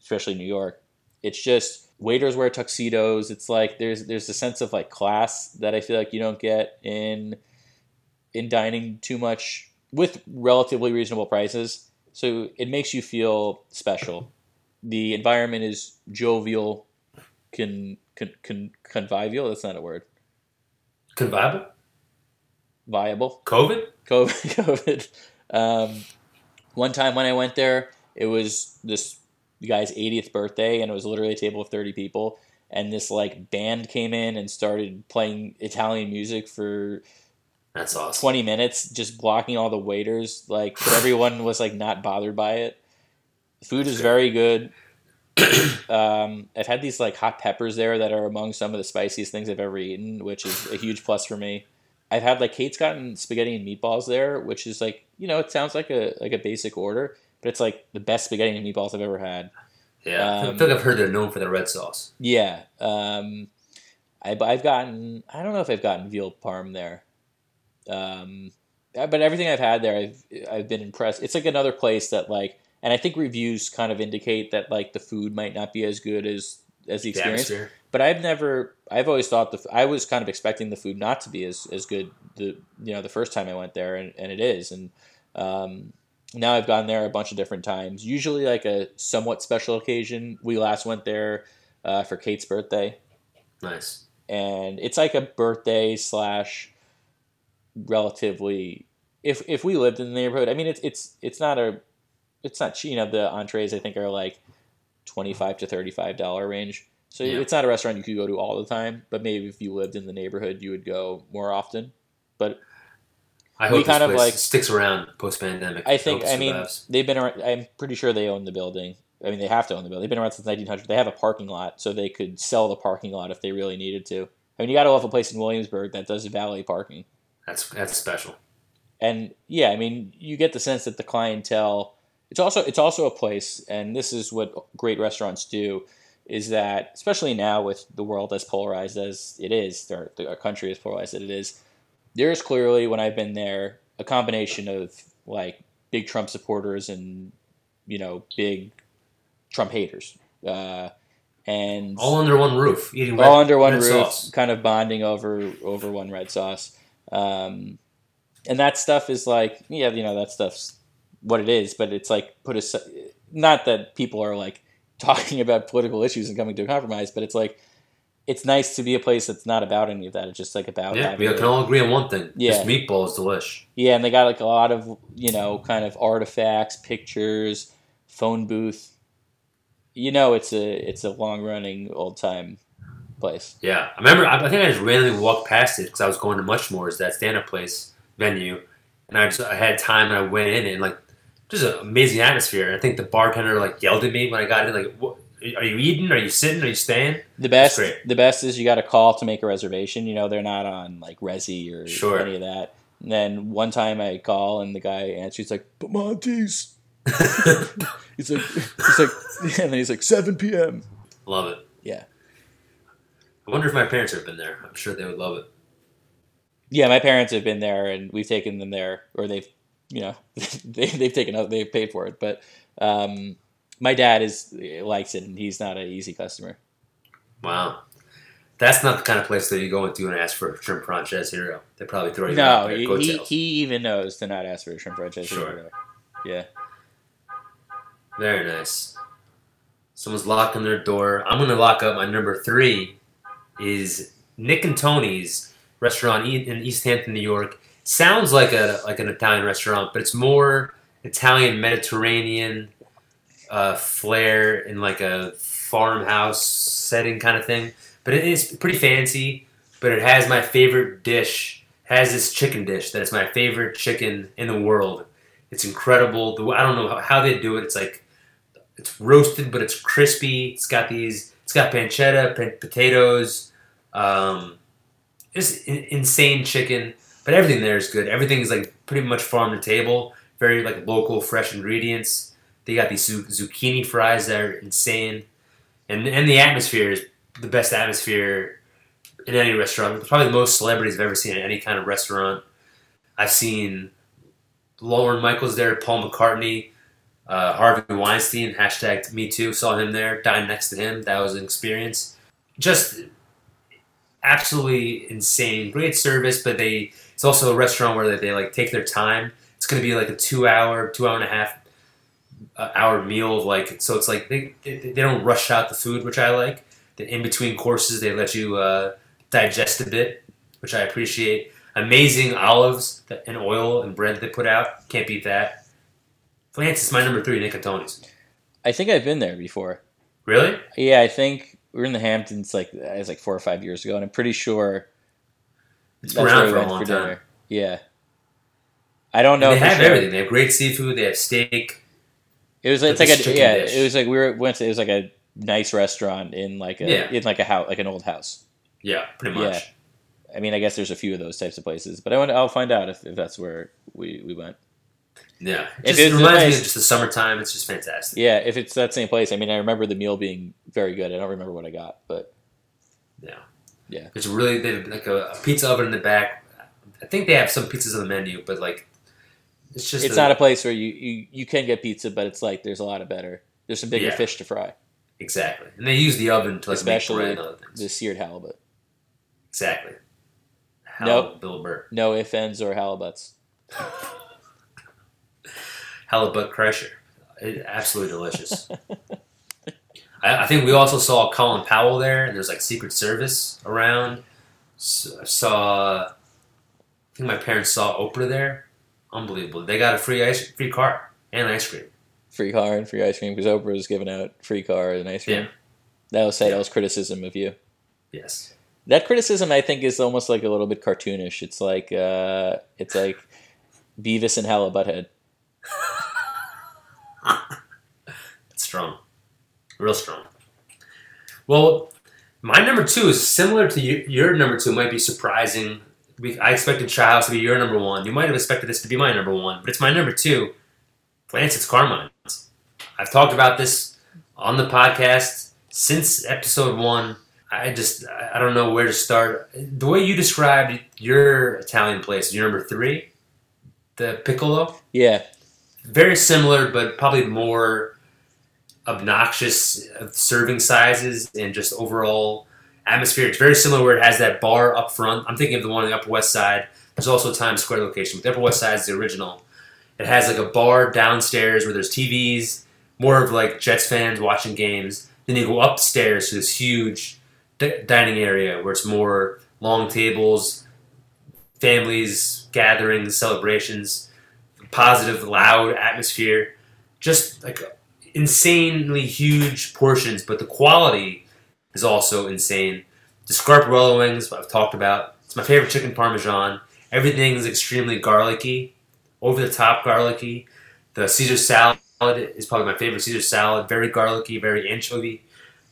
especially New York. It's just waiters wear tuxedos. It's like there's there's a sense of like class that I feel like you don't get in in dining too much with relatively reasonable prices. So it makes you feel special. The environment is jovial, con, con, con, convivial. That's not a word. Convivial? Viable. COVID? COVID. <laughs> COVID. Um, one time when I went there, it was this guy's 80th birthday, and it was literally a table of 30 people. And this like band came in and started playing Italian music for That's awesome. 20 minutes, just blocking all the waiters. Like, <laughs> everyone was like not bothered by it. Food is very good. <clears throat> um, I've had these like hot peppers there that are among some of the spiciest things I've ever eaten, which is a huge plus for me. I've had like Kate's gotten spaghetti and meatballs there, which is like you know it sounds like a like a basic order, but it's like the best spaghetti and meatballs I've ever had. Yeah. I Um, feel like I've heard they're known for their red sauce. Yeah, um, I, I've gotten I don't know if I've gotten veal parm there, um, but everything I've had there, I've I've been impressed. It's like another place that like, and I think reviews kind of indicate that like the food might not be as good as as the The experience. atmosphere. But I've never, I've always thought the I was kind of expecting the food not to be as as good the you know the first time I went there, and, and it is, and um, now I've gone there a bunch of different times. Usually like a somewhat special occasion. We last went there uh, for Kate's birthday, Nice. and it's like a birthday slash relatively. If if we lived in the neighborhood, I mean it's it's it's not a, it's not cheap. You know the entrees I think are like twenty five to thirty five dollar range. So Yeah. it's not a restaurant you could go to all the time, but maybe if you lived in the neighborhood, you would go more often. But I hope kind this of, like- sticks around post pandemic. I think I mean they've been around. I'm pretty sure they own the building. I mean they have to own the building. They've been around since 1900. They have a parking lot, so they could sell the parking lot if they really needed to. I mean you got to love a place in Williamsburg that does valet parking. that's that's special. and yeah, I mean, you get the sense that the clientele. It's also it's also a place, and this is what great restaurants do, is that especially now with the world as polarized as it is, or the, our country as polarized as it is, there is clearly when I've been there a combination of like big Trump supporters and you know big Trump haters, uh, and All under one roof. Eating all red- under one roof, sauce. kind of bonding over over one red sauce. Um, and that stuff is like, yeah, you know, that stuff's what it is. But it's like put a not that people are like <laughs> talking about political issues and coming to a compromise, but it's like it's nice to be a place that's not about any of that. It's just like about Yeah, we can all agree on one thing. Yeah. This meatball is delish. yeah, and they got like a lot of you know kind of artifacts, pictures, phone booth. you know it's a it's a long running old time place. Yeah, I remember. I I think I just randomly walked past it because I was going to Muchmore's, that stand-up place venue, and I just I had time and I went in and like just an amazing atmosphere. And I think the bartender like yelled at me when I got in, like, what, "Are you eating? Are you sitting? Are you staying?" The best the best is you got to call to make a reservation. You know they're not on like Resy or Sure. any of that. And then one time I call and the guy answers. He's like, "But Monty's." <laughs> He's like, he's like, <laughs> and then he's like, 7 p.m. love it. Yeah. I wonder if my parents have been there. I'm sure they would love it. Yeah, my parents have been there, and we've taken them there, or they've, you know, <laughs> they they've taken they've paid for it. But um, my dad is likes it, and he's not an easy customer. Wow. That's not the kind of place that you go into and ask for a shrimp francese hero. They probably throw you out No, he, he he even knows to not ask for a shrimp francese. Sure. Yeah. Very nice. Someone's locking their door. I'm gonna lock up my number three. Is Nick and Tony's restaurant in East Hampton, New York. Sounds like a like an Italian restaurant, but it's more Italian Mediterranean uh, flair in like a farmhouse setting kind of thing. But it is pretty fancy. But it has my favorite dish. Has this chicken dish that is my favorite chicken in the world. It's incredible. The, I don't know how, they do it. It's like it's roasted, but it's crispy. It's got these. It's got pancetta, pa- potatoes. Um, just in, insane chicken. But everything there is good. Everything is like pretty much farm to table. Very like local, fresh ingredients. They got these zucchini fries that are insane, and and the atmosphere is the best atmosphere in any restaurant. Probably the most celebrities I've ever seen in any kind of restaurant. I've seen Lorne Michaels there, Paul McCartney, uh, Harvey Weinstein, hashtag Me Too, saw him there, dined next to him. That was an experience. Just absolutely insane. Great service, but they it's also a restaurant where they, they like take their time. It's going to be like a two hour, two hour and a half uh, hour meal. Of like so, it's like they, they they don't rush out the food, which I like. The in between courses, they let you uh, digest a bit, which I appreciate. Amazing olives that- and oil and bread they put out. Can't beat that. Lance is my number three, Tony's. I think I've been there before. Really? Yeah, I think we were in the Hamptons like it was like four or five years ago, and I'm pretty sure It's been around we for a long for time. Yeah. I don't know. they have sure. everything. They have great seafood. They have steak. It was it's Like a yeah. dish. It was like we were went to it was like a nice restaurant in like a Yeah. in like a house like an old house. Yeah, pretty much. Yeah. I mean, I guess there's a few of those types of places, but I want I'll find out if, if that's where we, we went. Yeah, just, it reminds me of just the summertime. It's just fantastic. Yeah, if it's that same place, I mean, I remember the meal being very good. I don't remember what I got, but Yeah, Yeah. It's really they have like a, a pizza oven in the back. I think they have some pizzas on the menu, but like it's just it's a- not a place where you, you you can get pizza, but it's like there's a lot of better. There's some bigger Yeah. fish to fry. exactly. And they use the oven to like Especially make bread and other things. The seared halibut. exactly. How Nope. Bill Burr. No ifs, ends, or halibuts. <laughs> Halibut Crusher. Absolutely delicious. <laughs> I, I think we also saw Colin Powell there, and there's like Secret Service around. I saw, I think my parents saw Oprah there. Unbelievable. They got a free ice, free car and ice cream. Free car and free ice cream because Oprah was giving out free car and ice cream. Yeah. That was say Yeah. that was criticism of you. Yes. That criticism, I think, is almost like a little bit cartoonish. It's like uh, it's like <laughs> Beavis and Hella Butthead. It's strong. Real strong. Well, my number two is similar to you, your number two. Might be surprising. We, I expected House to be your number one. You might have expected this to be my number one, but it's my number two. Lance, it's Carmine's. I've talked about this on the podcast since episode one. I just I I don't know where to start. The way you described your Italian place, your number three, the Piccolo Yeah, very similar, but probably more obnoxious uh, serving sizes and just overall atmosphere. It's very similar where it has that bar up front. I'm thinking of the one on the Upper West Side. There's also a Times Square location, but the Upper West Side is the original. It has like a bar downstairs where there's TVs, more of like Jets fans watching games. Then you go upstairs to this huge d- dining area where it's more long tables, families, gatherings, celebrations positive, loud atmosphere. Just like insanely huge portions, but the quality is also insane. The Scarpariello wings I've talked about. It's my favorite chicken parmesan. Everything is extremely garlicky, over the top garlicky. The Caesar salad is probably my favorite Caesar salad. Very garlicky, very anchovy.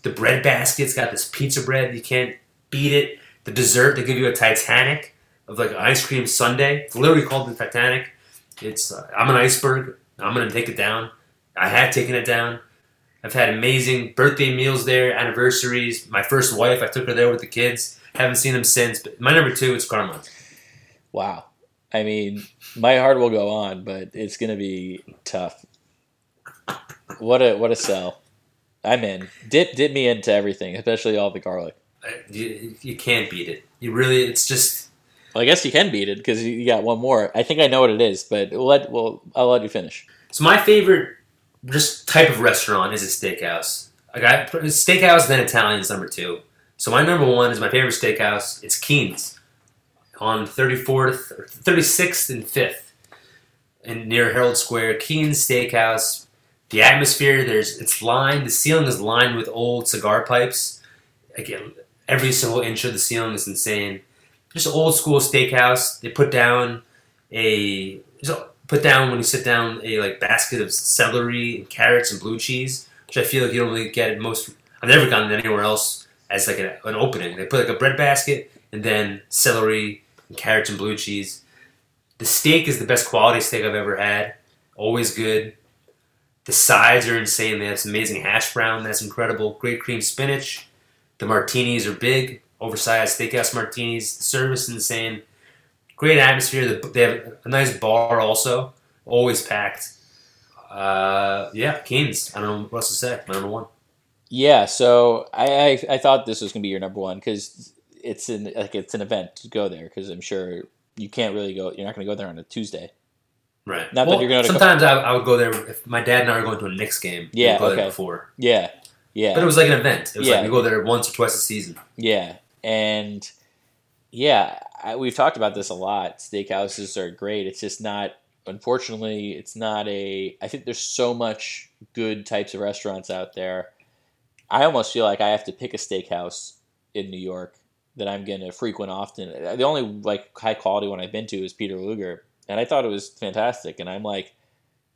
The bread basket's got this pizza bread. You can't beat it. The dessert, they give you a Titanic of like an ice cream sundae. It's literally called the Titanic. It's uh, I'm an iceberg. I'm gonna take it down. I have taken it down. I've had amazing birthday meals there, anniversaries. My first wife, I took her there with the kids. Haven't seen them since. But my number two is Karma. Wow. I mean, my heart will go on, but it's gonna be tough. What a what a sell. I'm in. Dip dip me into everything, especially all the garlic. You, you can't beat it. You really, it's just Well, I guess you can beat it because you got one more. I think I know what it is, but let well I'll let you finish. So my favorite just type of restaurant is a steakhouse. I got steakhouse, then Italian is number two. So my number one is my favorite steakhouse. It's Keen's on 34th, 36th, and 5th, and near Herald Square. Keen's Steakhouse. The atmosphere there's it's lined. The ceiling is lined with old cigar pipes. Again, every single inch of the ceiling is insane. Just old school steakhouse. They put down a put down when you sit down a like basket of celery and carrots and blue cheese, which I feel like you don't really get at most. I've never gotten it anywhere else as like an, an opening. They put like a bread basket and then celery and carrots and blue cheese. The steak is the best quality steak I've ever had. Always good. The sides are insane. They have some amazing hash brown. That's incredible. Great cream spinach. The martinis are big, oversized steakhouse martinis. The service is insane. Great atmosphere. They have a nice bar also. Always packed. Uh, yeah, Keens. I don't know what else to say. My number one. Yeah, so I I, I thought this was gonna be your number one because it's an like it's an event to go there because I'm sure you can't really go. You're not gonna go there on a Tuesday. Right. Not that you're going to go- Sometimes I, I would go there if my dad and I were going to a Knicks game. Yeah, go okay. before. Yeah, yeah. But it was like an event. It was Yeah. like we go there once or twice a season. Yeah, and yeah, I, we've talked about this a lot. Steakhouses are great. It's just not. Unfortunately, it's not a. I think there's so much good types of restaurants out there. I almost feel like I have to pick a steakhouse in New York that I'm going to frequent often. The only like high quality one I've been to is Peter Luger, and I thought it was fantastic. And I'm like,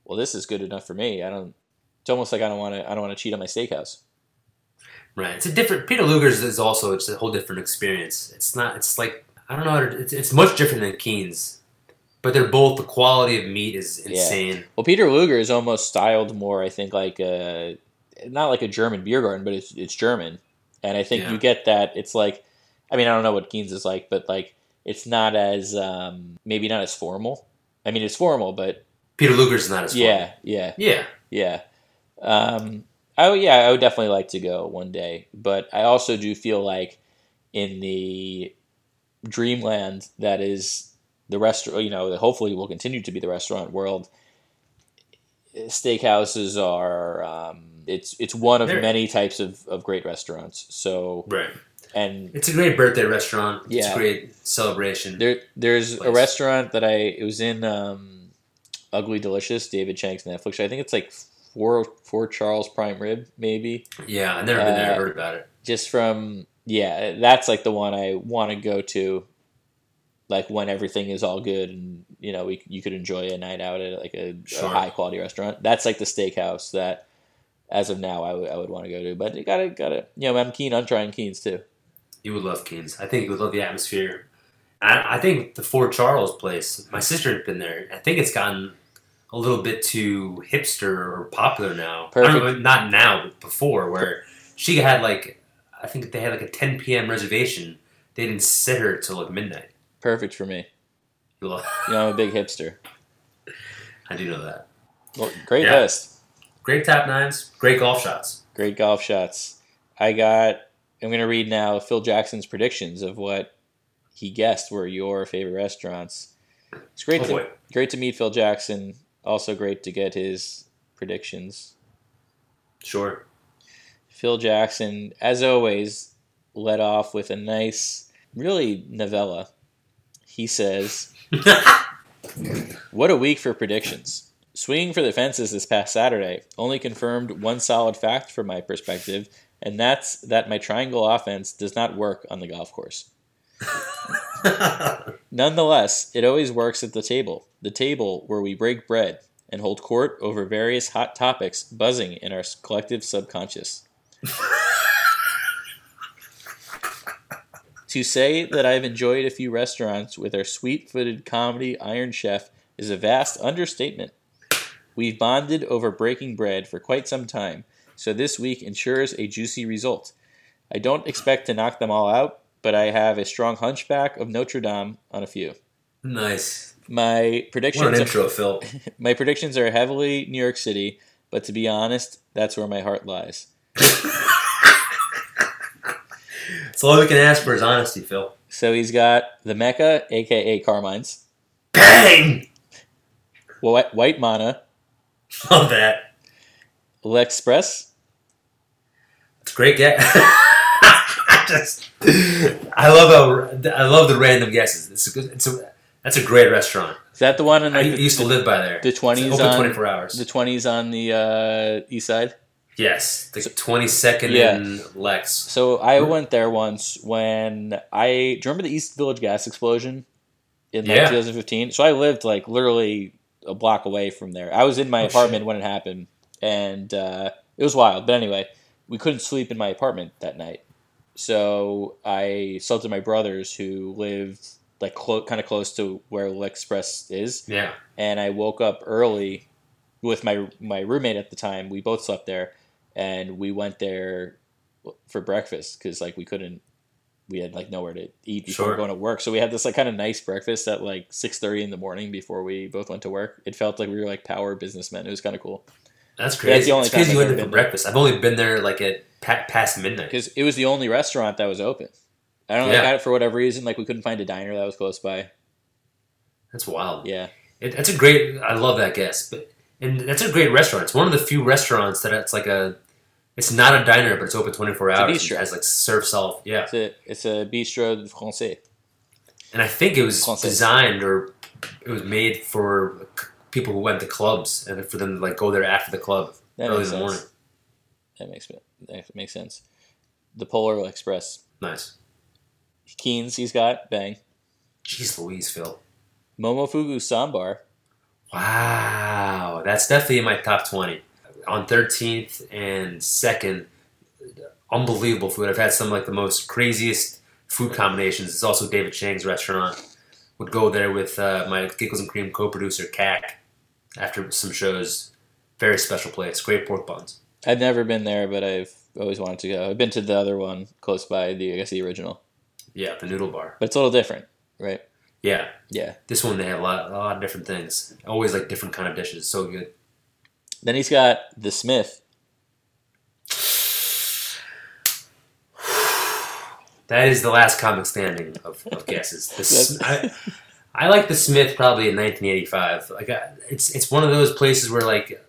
well, this is good enough for me. I don't. It's almost like I don't want to. I don't want to cheat on my steakhouse. Right. It's a different. Peter Luger's is also it's a whole different experience. It's not. It's like I don't know. how to- It's, it's much different than Keen's, but they're both the quality of meat is Yeah. insane. Well, Peter Luger is almost styled more, I think, like a not like a German beer garden, but it's it's German, and I think Yeah. you get that. It's like, I mean, I don't know what Keen's is like, but like it's not as um, maybe not as formal. I mean, it's formal, but Peter Luger's not as fun. yeah, yeah, Yeah. yeah. Um, I would- yeah, I would definitely like to go one day, but I also do feel like in the dreamland that is the restaurant, you know, that hopefully will continue to be the restaurant world. Steakhouses are um, it's it's one of They're- many types of, of great restaurants. So Right. and It's a great birthday restaurant. It's Yeah. a great celebration. there there's a restaurant that I it was in um, Ugly Delicious, David Chang's Netflix. I think it's like four four Charles prime rib maybe. yeah, I've never been there. Uh, I heard about it. just from yeah that's like the one i want to go to like when everything is all good and you know we, you could enjoy a night out at like a, Sure. a high quality restaurant that's like the steakhouse that as of now i would, I would want to go to but you gotta gotta you know i'm keen on trying keens too You would love Keen's. I think you would love the atmosphere. I, I think the Four Charles place. My sister had been there. I think it's gotten a little bit too hipster or popular now. Know, not now, but before, where she had like, I think they had like a 10 p.m. reservation. They didn't sit her till like midnight. perfect for me You know i'm a big hipster <laughs> I do know that. well, great Yeah. list Great tap nines. Great golf shots. great golf shots i got i'm going to read now phil jackson's predictions of what he guessed were your favorite restaurants it's great Oh to boy. great to meet Phil Jackson. Also great to get his predictions. Sure. Phil Jackson, as always, led off with a nice, really novella. He says, "What a week for predictions." Swinging for the fences this past Saturday only confirmed one solid fact from my perspective, and that's that my triangle offense does not work on the golf course. <laughs> Nonetheless, it always works at the table, the table where we break bread and hold court over various hot topics buzzing in our collective subconscious. <laughs> to say that I've enjoyed a few restaurants with our sweet footed comedy Iron Chef is a vast understatement. We've bonded over breaking bread for quite some time, so this week ensures a juicy result. I don't expect to knock them all out, but I have a strong hunchback of Notre Dame on a few. nice. My What an predictions intro, Phil. <laughs> my predictions are heavily New York City, but to be honest, that's where my heart lies. It's all we can ask for is honesty, Phil. So he's got the Mecca, aka Carmine's, Bang! White, White Manna, Love that. L'Express, It's a great guess. <laughs> I just, I love how I love the random guesses. It's a good, it's a that's a great restaurant. Is that the one in I the, used to live by there. the 20s open on- twenty four hours. the twenties on the uh, east side? yes, the twenty second Yeah. in Lex. So I went there once when I do you remember the East Village gas explosion in like Yeah. 2015. So I lived like literally a block away from there. I was in my Oh, apartment shit. when it happened, and uh, it was wild. But anyway, we couldn't sleep in my apartment that night, so I slept at my brother's who lived like clo- kind of close to where L'Express is Yeah, and I woke up early with my my roommate at the time. We both slept there, and we went there for breakfast because like we couldn't. We had like nowhere to eat before Sure. going to work, so we had this like kind of nice breakfast at like six thirty in the morning before we both went to work. It felt like we were like power businessmen. It was kind of cool that's crazy. the only it's crazy time you I've went there for there. breakfast. I've only been there like at past midnight. because it was the only restaurant that was open. I don't know, Yeah. like, for whatever reason, like we couldn't find a diner that was close by. That's wild. Yeah, It, that's a great. I love that guess, but and that's a great restaurant. It's one of the few restaurants that it's like a. It's not a diner, but it's open twenty four a hours. bistro. It has like surf self. Yeah, it's a it's a bistro français. and I think it was Français. designed or it was made for people who went to clubs and for them to like go there after the club That early in the sense. morning. That makes that makes sense. The Polar Express. Nice. Keens, he's got bang. Jeez Louise, Phil. Momofuku Ssäm Bar. Wow, that's definitely in my top twenty. On thirteenth and second, unbelievable food. I've had some like the most craziest food combinations. It's also David Chang's restaurant. Would go there with uh, my Giggles and Cream co-producer Cac after some shows. Very special place. Great pork buns. I've never been there, but I've always wanted to go. I've been to the other one close by, the I guess the original, Yeah, the noodle bar. but it's a little different, right? Yeah, Yeah. this one they have a lot, a lot of different things. Always like different kind of dishes. So good. Then he's got the Smith. That is the last comic standing of, of guesses. The <laughs> I, I like the Smith probably in 1985. Like I, it's it's one of those places where like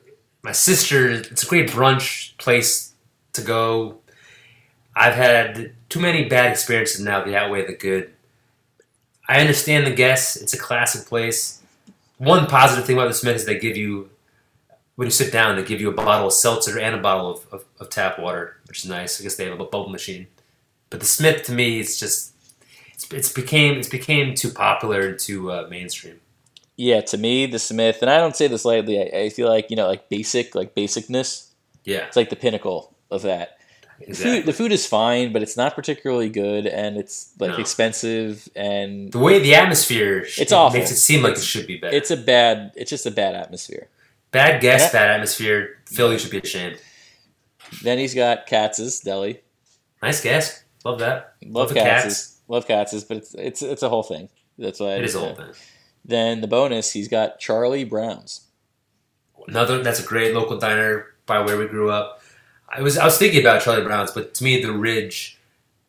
my sister. It's a great brunch place to go. I've had too many bad experiences now to outweigh the good. I understand the guess. It's a classic place. One positive thing about the Smith is they give you when you sit down, they give you a bottle of seltzer and a bottle of, of, of tap water, which is nice. I guess they have a bubble machine. But the Smith to me, it's just it's, it's became it's became too popular and too uh, mainstream. Yeah, to me, the Smith, and I don't say this lightly. I, I feel like you know, like basic, like basicness. Yeah, It's like the pinnacle of that. The food, the food is fine, but it's not particularly good, and it's like No. expensive, and The way the atmosphere It's it awful. makes it seem like it should be better. it's a bad. It's just a bad atmosphere. bad guess, Yeah. bad atmosphere. Phil, you should be ashamed. Then he's got Katz's Deli. Nice guess. Love that. Love the Katz's. Love Katz's, but it's it's it's a whole thing. That's why It is a whole thing. Then the bonus, he's got Charlie Brown's. Another that's a great local diner by where we grew up. I was I was thinking about Charlie Brown's, but to me the Ridge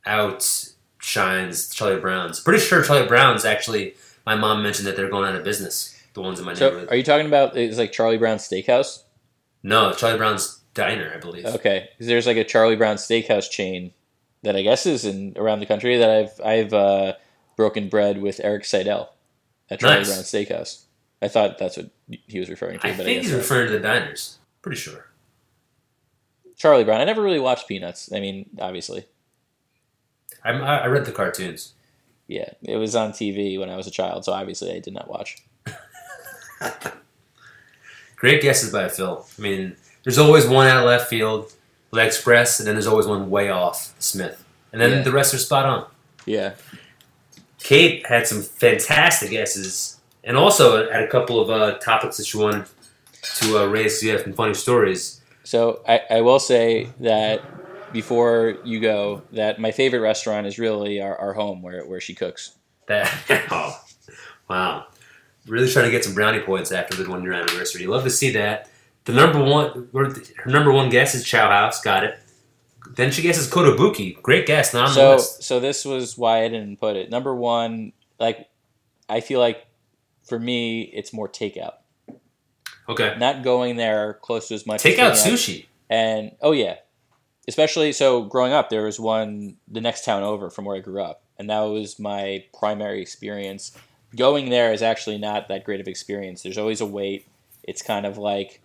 outshines Charlie Brown's. Pretty sure Charlie Brown's actually. My mom mentioned that they're going out of business. The ones in my So, neighborhood. are you talking about it's like Charlie Brown's Steakhouse? no, Charlie Brown's diner, I believe. Okay, there's like a Charlie Brown Steakhouse chain that I guess is in around the country that I've I've uh, broken bread with Eric Seidel at Charlie Nice. Brown Steakhouse. I thought that's what he was referring to. I but I think guess he's referring to the diners. Pretty sure. Charlie Brown. I never really watched Peanuts. I mean, obviously, I, I read the cartoons. yeah, it was on TV when I was a child, so obviously I did not watch. <laughs> Great guesses by Phil. I mean, there's always one out of left field, leg express, and then there's always one way off Smith, and then Yeah. the rest are spot on. Yeah, Kate had some fantastic guesses, and also had a couple of uh, topics that she wanted to uh, raise. You have some funny stories. So I, I will say that before you go, that my favorite restaurant is really our, our home where, where she cooks. That <laughs> oh, wow, really trying to get some brownie points after the one year anniversary. You love to see that. The number one, her number one guess is Chow House. Got it. Then she guesses Kotobuki. Great guess. Not on the So list. so this was why I didn't put it. Number one, like I feel like for me it's more takeout. Okay. Not going there close to as much. Take as out getting sushi. And oh yeah, especially so growing up, there was one the next town over from where I grew up, and that was my primary experience. Going there is actually not that great of experience. There's always a wait. It's kind of like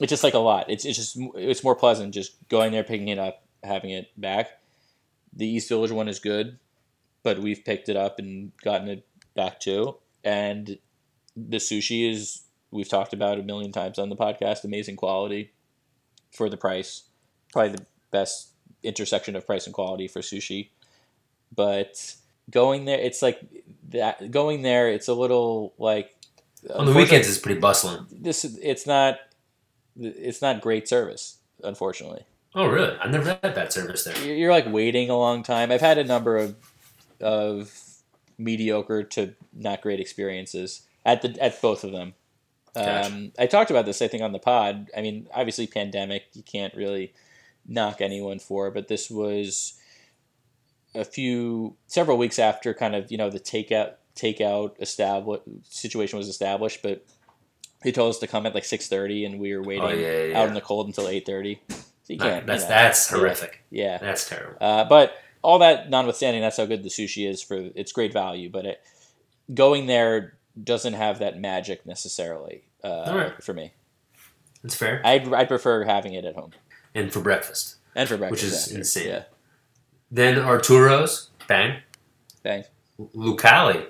it's just like a lot. It's it's just it's more pleasant just going there, picking it up, having it back. The East Village one is good, but we've picked it up and gotten it back too. And the sushi is we've talked about a million times on the podcast. Amazing quality for the price. Probably the best intersection of price and quality for sushi. But going there, it's like that. Going there, it's a little like On the weekends, it's pretty bustling. This it's not. It's not great service, unfortunately. Oh, really? I've never had that service there. You're, you're like waiting a long time. I've had a number of of mediocre to not great experiences at the at both of them. Gotcha. Um, I talked about this, I think, on the pod. I mean, obviously, pandemic, you can't really knock anyone for, but this was a few several weeks after kind of you know the takeout takeout establish situation was established, but he told us to come at like six thirty, and we were waiting Oh, yeah, yeah, yeah. out in the cold until eight thirty. So you can't. that's you know, that's horrific. yeah. That's terrible. Uh, but all that notwithstanding, that's how good the sushi is for it's great value. But it, going there doesn't have that magic necessarily uh, Alright. for me. It's fair. I'd, I'd prefer having it at home And for breakfast. and for breakfast. Which is after. insane. Yeah, Then Arturo's. Bang. bang. Lucali.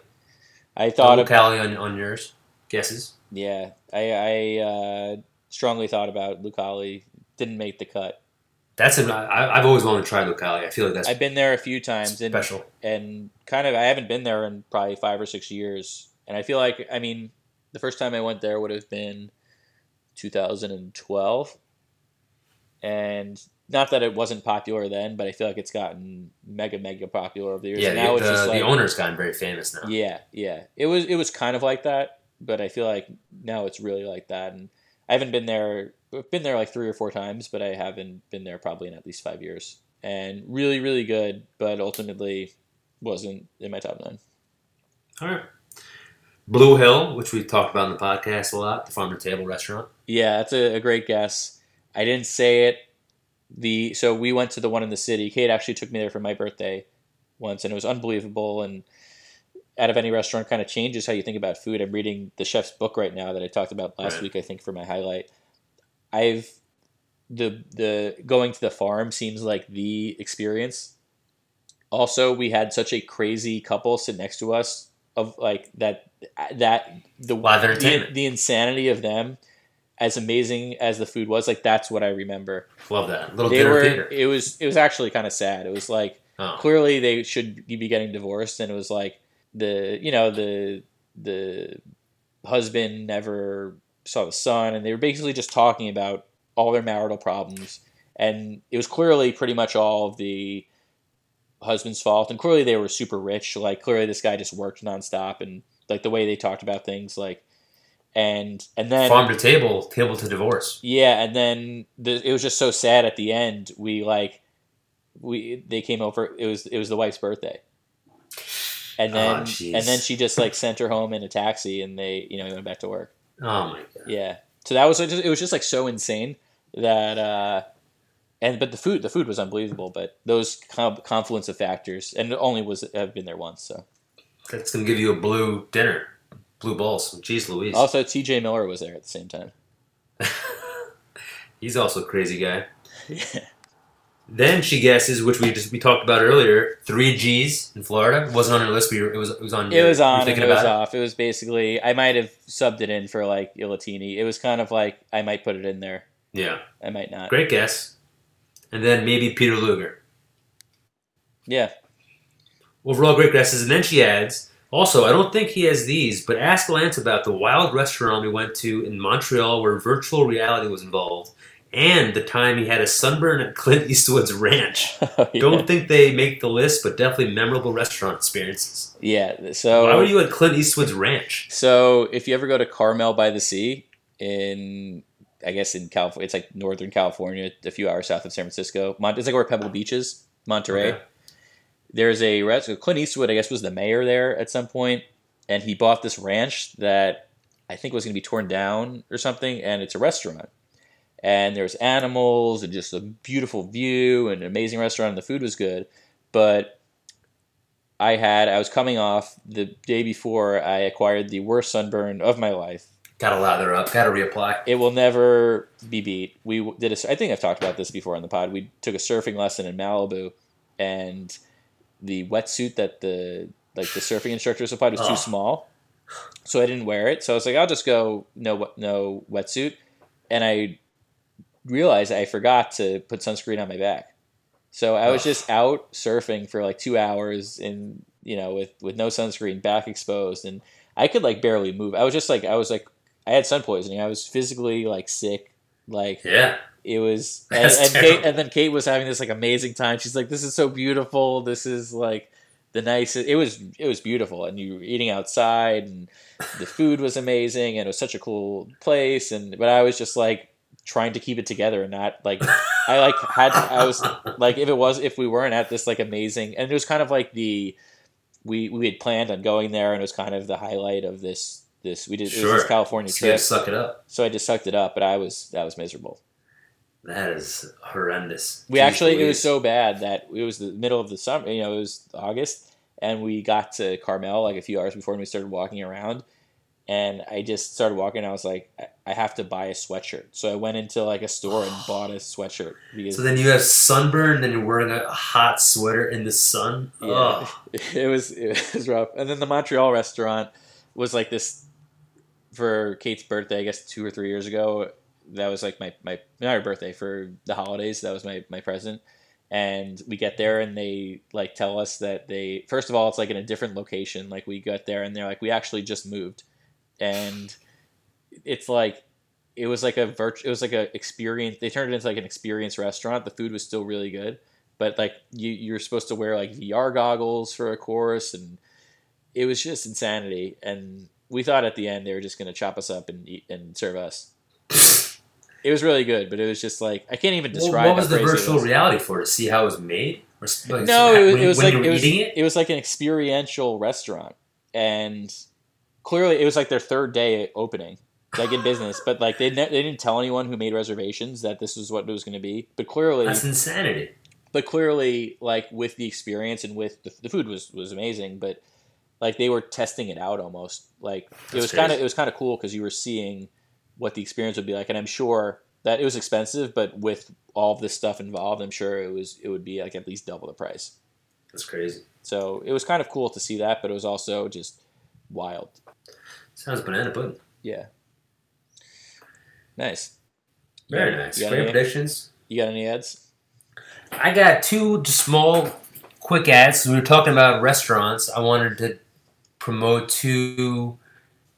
I thought of Lucali on, on yours. Guesses? yeah. I, I uh, strongly thought about Lucali. Didn't make the cut. That's an, I, I've always wanted to try Lucali. I feel like that's I've been there a few times and special. and kind of I haven't been there in probably five or six years, and I feel like I mean the first time I went there would have been 2012, and not that it wasn't popular then, but I feel like it's gotten mega mega popular over the years. Yeah, And now the, it's just the, like the owner's gotten very famous now. yeah, yeah. It was it was kind of like that, but I feel like now it's really like that. And I haven't been there. I've been there like three or four times, but I haven't been there probably in at least five years. And really, really good, but ultimately wasn't in my top nine. All right. Blue Hill, which we've talked about in the podcast a lot, the farm to table restaurant. Yeah, that's a, a great guess. I didn't say it. The so we went to the one in the city. Kate actually took me there for my birthday once, and it was unbelievable. And out of any restaurant, kind of changes how you think about food. I'm reading the chef's book right now that I talked about last Right. week. I think for my highlight, I've the the going to the farm seems like the experience. Also, we had such a crazy couple sit next to us of like that that the Live the, the insanity of them as amazing as the food was like that's what i remember Love that. Little they dinner were it was it was actually kind of sad it was like Oh. clearly they should be getting divorced and it was like the you know the the husband never saw the son and they were basically just talking about all their marital problems and it was clearly pretty much all of the husband's fault and clearly they were super rich like clearly this guy just worked nonstop and like the way they talked about things like and and then Farm to table, table to divorce. yeah, and then the, it was just so sad at the end. We like we they came over. It was it was the wife's birthday, and Oh, then jeez. and then she just like sent her home in a taxi, and they you know went back to work. Oh my god. Yeah, so that was just, it was just like so insane that uh and but the food the food was unbelievable. But those com- confluence of factors, and it only was have been there once. So That's gonna give you a blue dinner. Blue balls. Jeez Louise. Also, T.J. Miller was there at the same time. <laughs> He's also a crazy guy. <laughs> yeah. Then she guesses, which we just we talked about earlier, three G's in Florida. It wasn't on her list, but were- it was it was on. It your- was on thinking it was about off. It was basically I might have subbed it in for like Il Latini. It was kind of like I might put it in there. Yeah, I might not. great guess. And then maybe Peter Luger. Yeah. Overall, great guesses. And then she adds, also, I don't think he has these, but ask Lance about the wild restaurant we went to in Montreal where virtual reality was involved, and the time he had a sunburn at Clint Eastwood's ranch. <laughs> Oh, yeah. Don't think they make the list, but definitely memorable restaurant experiences. Yeah. So Why were you at Clint Eastwood's ranch? So if you ever go to Carmel by the Sea in, I guess in California, it's like Northern California, a few hours south of San Francisco. Mont- it's like where Pebble Beach is, Monterey. Okay. There's a restaurant. Clint Eastwood, I guess, was the mayor there at some point, and he bought this ranch that I think was going to be torn down or something, and it's a restaurant. And there's animals and just a beautiful view and an amazing restaurant, and the food was good. But I had, I was coming off the day before I acquired the worst sunburn of my life. Gotta lather up, gotta reapply. It will never be beat. We did a, I think I've talked about this before on the pod. We took a surfing lesson in Malibu, and the wetsuit that the like the surfing instructor supplied was too small, so I didn't wear it. So I was like, I'll just go no no wetsuit, and I realized I forgot to put sunscreen on my back. So I was Ugh. just out surfing for like two hours in you know with with no sunscreen, back exposed, and I could like barely move. I was just like I was like I had sun poisoning. I was physically like sick. Like Yeah. it was, <laughs> and, and Kate, and then Kate was having this like amazing time. She's like, "This is so beautiful. This is like the nicest." It was, it was beautiful, and you were eating outside, and the food was amazing, and it was such a cool place. And but I was just like trying to keep it together and not like I like had I was like if it was if we weren't at this like amazing, and it was kind of like the we we had planned on going there, and it was kind of the highlight of this. This we did it was this California So trip, suck it up. so I just sucked it up, but I was that was miserable. That is horrendous. We Jeez actually, it was so bad that it was the middle of the summer. You know, it was August, and we got to Carmel like a few hours before, and we started walking around. And I just started walking. And I was like, I- have to buy a sweatshirt. So I went into like a store and <sighs> bought a sweatshirt because So then you have sunburn, then you're wearing a hot sweater in the sun. Yeah. <laughs> It was it was rough. And then the Montreal restaurant was like this for Kate's birthday, I guess two or three years ago. That was like my my not her birthday for the holidays. That was my my present. And we get there and they like tell us that they first of all it's like in a different location. Like we got there and they're like we actually just moved, and it's like it was like a virtu- it was like a experience. They turned it into like an experience restaurant. The food was still really good but like you you're supposed to wear like VR goggles for a course and it was just insanity and we thought at the end they were just going to chop us up and eat and serve us it was really good but it was just like I can't even Well, describe what was the virtual was. reality for to see how it was made? Or, like, no it was, when, it was like it was, it was like an experiential restaurant and clearly it was like their third day opening like in business but like they, ne- they didn't tell anyone who made reservations that this was what it was going to be but clearly That's insanity. but clearly like with the experience and with the, the food was was amazing but like they were testing it out almost like it was kind of it was kind of cool because you were seeing what the experience would be like and i'm sure that it was expensive but with all of this stuff involved i'm sure it was it would be like at least double the price That's crazy. so it was kind of cool to see that but it was also just wild Sounds banana pudding. yeah nice Very nice. You got Great any- predictions. you got any ads I got two small, quick ads. We were talking about restaurants. I wanted to promote two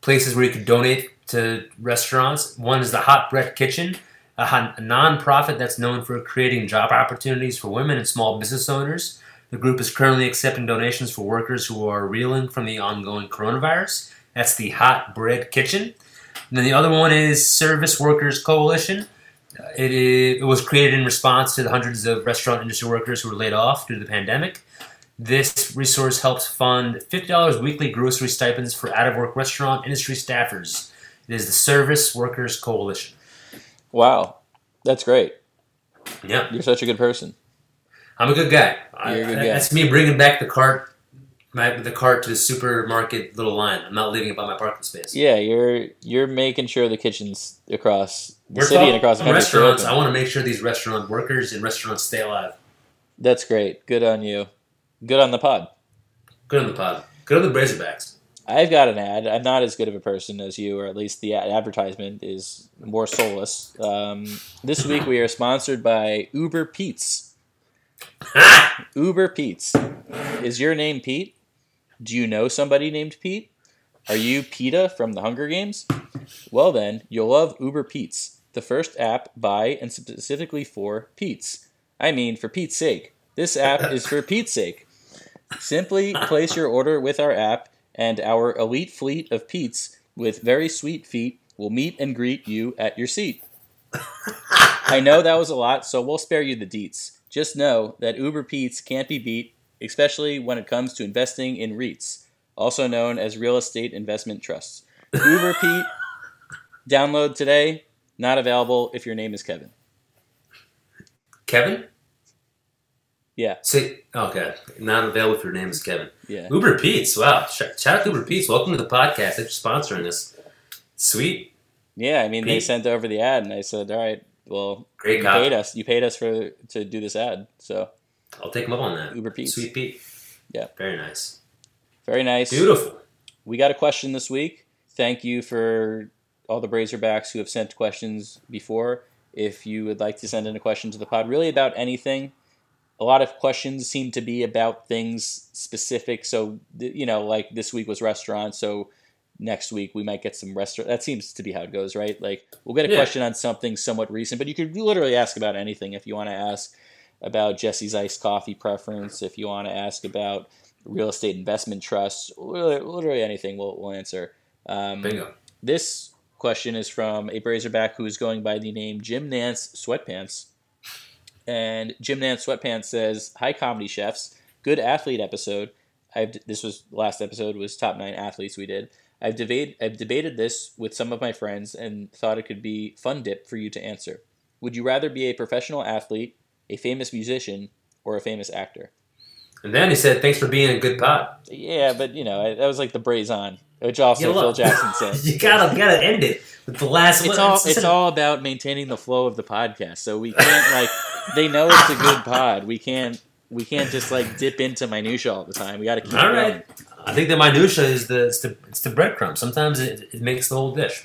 places where you could donate to restaurants. One is the Hot Bread Kitchen, a non-profit that's known for creating job opportunities for women and small business owners. The group is currently accepting donations for workers who are reeling from the ongoing coronavirus. That's the Hot Bread Kitchen. And then the other one is Service Workers Coalition. Uh, It, is, it was created in response to the hundreds of restaurant industry workers who were laid off due to the pandemic. This resource helps fund $50 weekly grocery stipends for out of work restaurant industry staffers. It is the Service Workers Coalition. wow that's great Yeah, you're such a good person I'm a good guy. I- You're a good guy. That's me bringing back the cart my the cart to the supermarket little line. I'm not leaving it by my parking space. Yeah, you're you're making sure the kitchens across the We're city and across the country. restaurants. I want to make sure these restaurant workers and restaurants stay alive. That's great. Good on you. Good on the pod. Good on the pod. Good on the Razorbacks. I've got an ad. I'm not as good of a person as you, or at least the ad- advertisement is more soulless. Um, this week we are sponsored by Uber Pete's. <laughs> Uber Pete's. Is your name Pete? Do you know somebody named Pete? Are you Peeta from the Hunger Games? Well, then, you'll love Uber Pete's, the first app by and specifically for Pete's. I mean, for Pete's sake. This app is for Pete's sake. Simply place your order with our app, and our elite fleet of Pete's with very sweet feet will meet and greet you at your seat. I know that was a lot, so we'll spare you the deets. Just know that Uber Pete's can't be beat, especially when it comes to investing in REITs, also known as real estate investment trusts. Uber <laughs> Pete, download today. Not available if your name is Kevin. Kevin? Yeah, See, okay. Oh, Not available if your name is Kevin. yeah. Uber Pete's. Wow. Sh- Shout out to Uber Pete's. Welcome to the podcast. Thanks for sponsoring this. Sweet. Yeah, I mean, they sent over the ad, and I said, "All right, well, Great you cop. paid us. You paid us for to do this ad, so I'll take him up on that. Uber Pete. Sweet Pete. Yeah. Very nice. very nice." Beautiful. We got a question this week. Thank you for all the Brazerbacks who have sent questions before. If you would like to send in a question to the pod, really about anything, a lot of questions seem to be about things specific. So, you know, like this week was restaurants. So next week we might get some restaurant. That seems to be how it goes, right? Like we'll get a Yeah. question on something somewhat recent, but you could literally ask about anything if you want to ask about Jesse's iced coffee preference, if you want to ask about real estate investment trusts, literally, anything we'll, we'll answer. Um, Bingo. this question is from a Brazerback who is going by the name Jim Nantz Sweatpants. And Jim Nantz Sweatpants says, "Hi, comedy chefs. Good athlete episode. I've this was last episode was top nine athletes we did. I've debated I've debated this with some of my friends and thought it could be fun dip for you to answer. Would you rather be a professional athlete, a famous musician, or a famous actor?" And then he said, thanks for being a good pod. Yeah, but you know that was like the on, which also Phil. Jackson said. <laughs> you gotta gotta end it with the last it's one. all it's all about maintaining the flow of the podcast. So we can't like they know it's a good pod. We can't we can't just like dip into minutia all the time. We got to keep All going. I think the minutia is the it's the, it's the breadcrumb. Sometimes it, it makes the whole dish.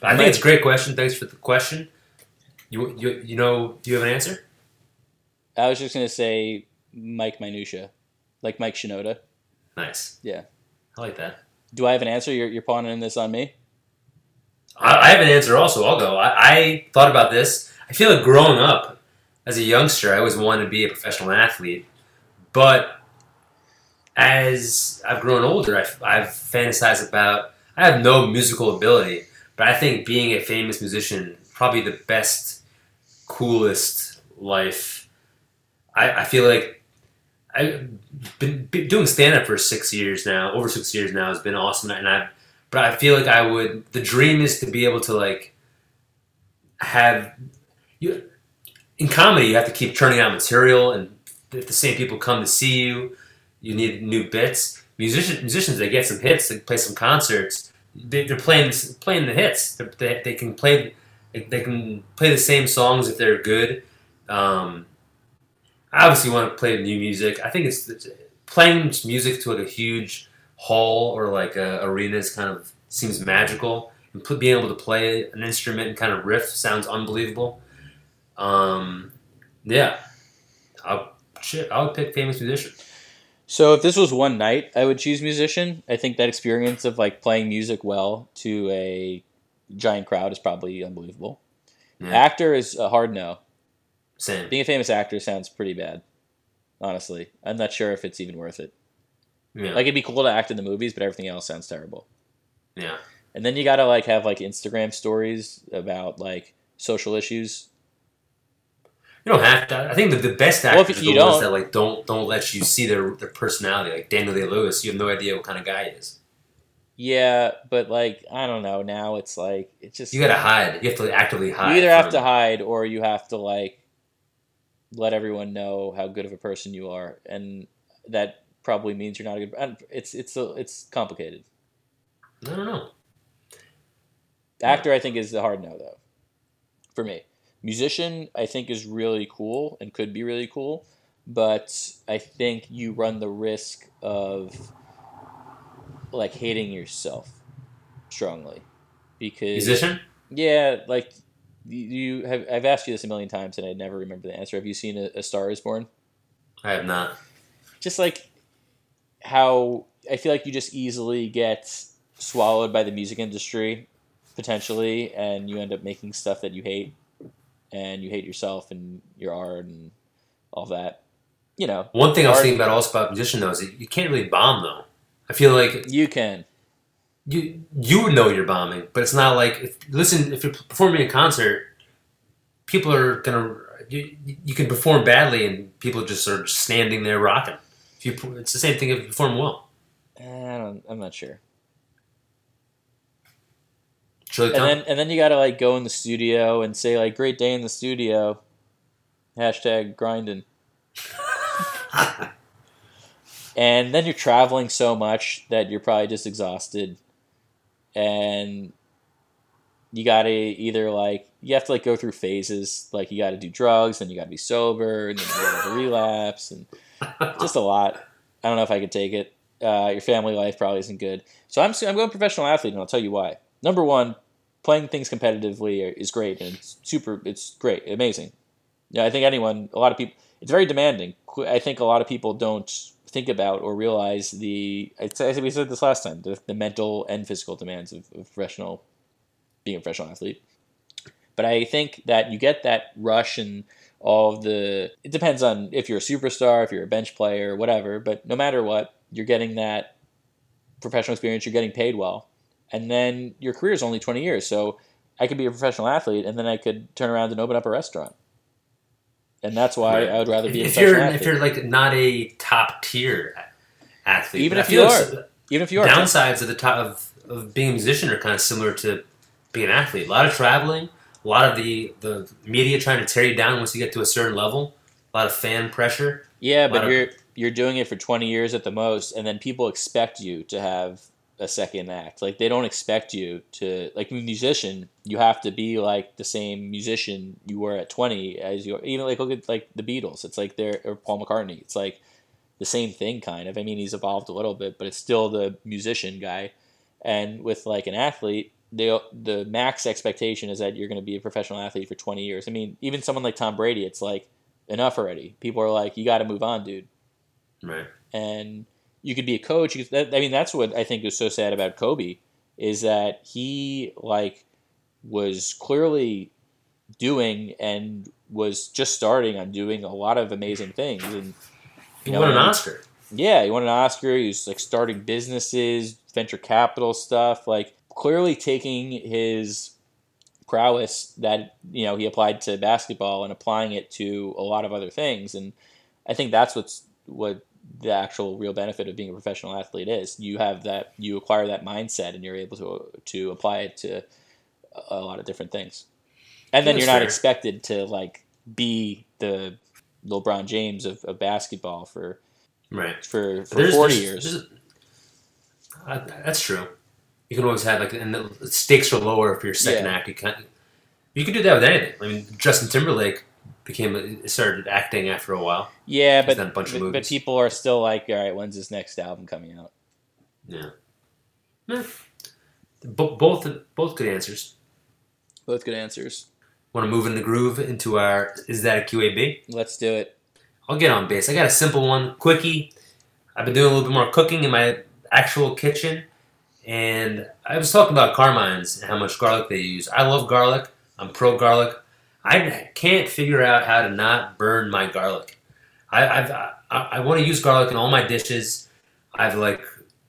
But I think it's a great question. Thanks for the question. You you you know do you have an answer? I was just gonna say Mike minutia, like Mike Shinoda. Nice. Yeah. I like that. Do I have an answer? You're you're pawning this on me. I, I have an answer also. I'll go. I, I thought about this. I feel like growing up as a youngster, I always wanted to be a professional athlete. But as I've grown older, I've, I've fantasized about. I have no musical ability, but I think being a famous musician probably the best, coolest life. I, I feel like I've been, been doing stand up for six years now. Over six years now has been awesome, and I've but I feel like I would. The dream is to be able to like have you in comedy. You have to keep churning out material, and if the same people come to see you, you need new bits. Musicians, musicians, they get some hits, they play some concerts. They, they're playing playing the hits. They're, they they can play they can play the same songs if they're good. Um, I obviously want to play new music. I think it's, it's playing music to like a huge hall or like a arenas kind of seems magical and put, being able to play an instrument and kind of riff sounds unbelievable um, yeah I'll, shit I would pick famous musician So if this was one night, I would choose musician. I think that experience of like playing music well to a giant crowd is probably unbelievable. Yeah. Actor is a hard no. Same Being a famous actor sounds pretty bad. Honestly, I'm not sure if it's even worth it. yeah Like it'd be cool to act in the movies, but everything else sounds terrible. yeah And then you gotta like have like Instagram stories about like social issues. you don't have to I think the, the best Well, if actors you are the ones don't- that like don't don't let you see their, their personality like Daniel Day Lewis you have no idea what kind of guy he is Yeah, but like I don't know. Now it's like it's just you gotta hide you have to actively hide you either have to hide or you have to like let everyone know how good of a person you are and that probably means you're not a good. and It's it's a, it's complicated. I don't know. Actor, I think, is the hard no though. For me, musician, I think is really cool and could be really cool, but I think you run the risk of like hating yourself strongly because Musician? Yeah, like you- you have. I've asked you this a million times and I never remember the answer. Have you seen a, a Star Is Born? I have not. Just like how I feel like you just easily get swallowed by the music industry potentially, and you end up making stuff that you hate, and you hate yourself and your art and all that. You know, One thing I was thinking about also about musician though is that you can't really bomb though. I feel like you can. You you know you're bombing, but it's not like if listen if you're performing a concert, people are gonna you, you can perform badly and people just are standing there rocking. If you it's the same thing if you perform well. Eh, I don't. I'm not sure. And then and then you got to like go in the studio and say like great day in the studio hashtag grinding <laughs> and then you're traveling so much that you're probably just exhausted and you got to either like you have to like go through phases. Like you got to do drugs then you got to be sober and then you got to relapse and just a lot. I don't know if i could take it. Uh, your family life probably isn't good. So I'm, I'm going professional athlete and i'll tell you why. Number one playing things competitively is great and it's super it's great amazing. Yeah i think anyone a lot of people it's very demanding. I think a lot of people don't think about or realize the think we said this last time the, the mental and physical demands of, of professional being a professional athlete. But i think that you get that rush and all of the it depends on if you're a superstar if you're a bench player whatever but no matter what you're getting that professional experience you're getting paid well. And then your career is only 20 years so i could be a professional athlete and then i could turn around and open up a restaurant and that's why Right. i would rather be a if professional you're athlete if you're like not a top tier athlete, Even if feel you like are. even if you are downsides of the top of, of being a musician are kind of similar to being an athlete. A lot of traveling, a lot of the the media trying to tear you down once you get to a certain level. A lot of fan pressure. Yeah, but of- you're you're doing it for 20 years at the most and then people expect you to have a second act. Like they don't expect you to like a musician, you have to be like the same musician you were at 20 as you are even like look at like the Beatles. It's like they're or Paul McCartney. It's like the same thing kind of. I mean, he's evolved a little bit, but it's still the musician guy. And with like an athlete, the the max expectation is that you're going to be a professional athlete for 20 years. I mean, even someone like Tom Brady, it's like enough already. People are like, you got to move on, dude Right. and you could be a coach. Could, that, I mean, that's what I think is so sad about Kobe is that he like was clearly doing and was just starting on doing a lot of amazing things, and He You know, won an and- Oscar. yeah, he won an Oscar. He was like starting businesses, venture capital stuff, like clearly taking his prowess that you know he applied to basketball and applying it to a lot of other things. And I think that's what's what the actual real benefit of being a professional athlete is. You have that, you acquire that mindset, and you're able to to apply it to a- lot of different things. And then you're not fair. expected to like be the LeBron James of, of basketball for Right. for, for There's- 40 there's- years. there's- uh, that's true. You can always have like, and the stakes are lower for your second Yeah. act. You can you can do that with anything. I mean, Justin Timberlake became started acting after a while. yeah, but, a bunch of but, but people are still like, all right, when's his next album coming out? Yeah. Bo- both both good answers. Both good answers. Want to move in the groove into our is that a QAB? Let's do it. I'll get on base. I got a simple one, quickie. I've been doing a little bit more cooking in my actual kitchen, and I was talking about Carmine's and how much garlic they use. I love garlic. I'm pro garlic. I can't figure out how to not burn my garlic. I I've, I, I want to use garlic in all my dishes. I've like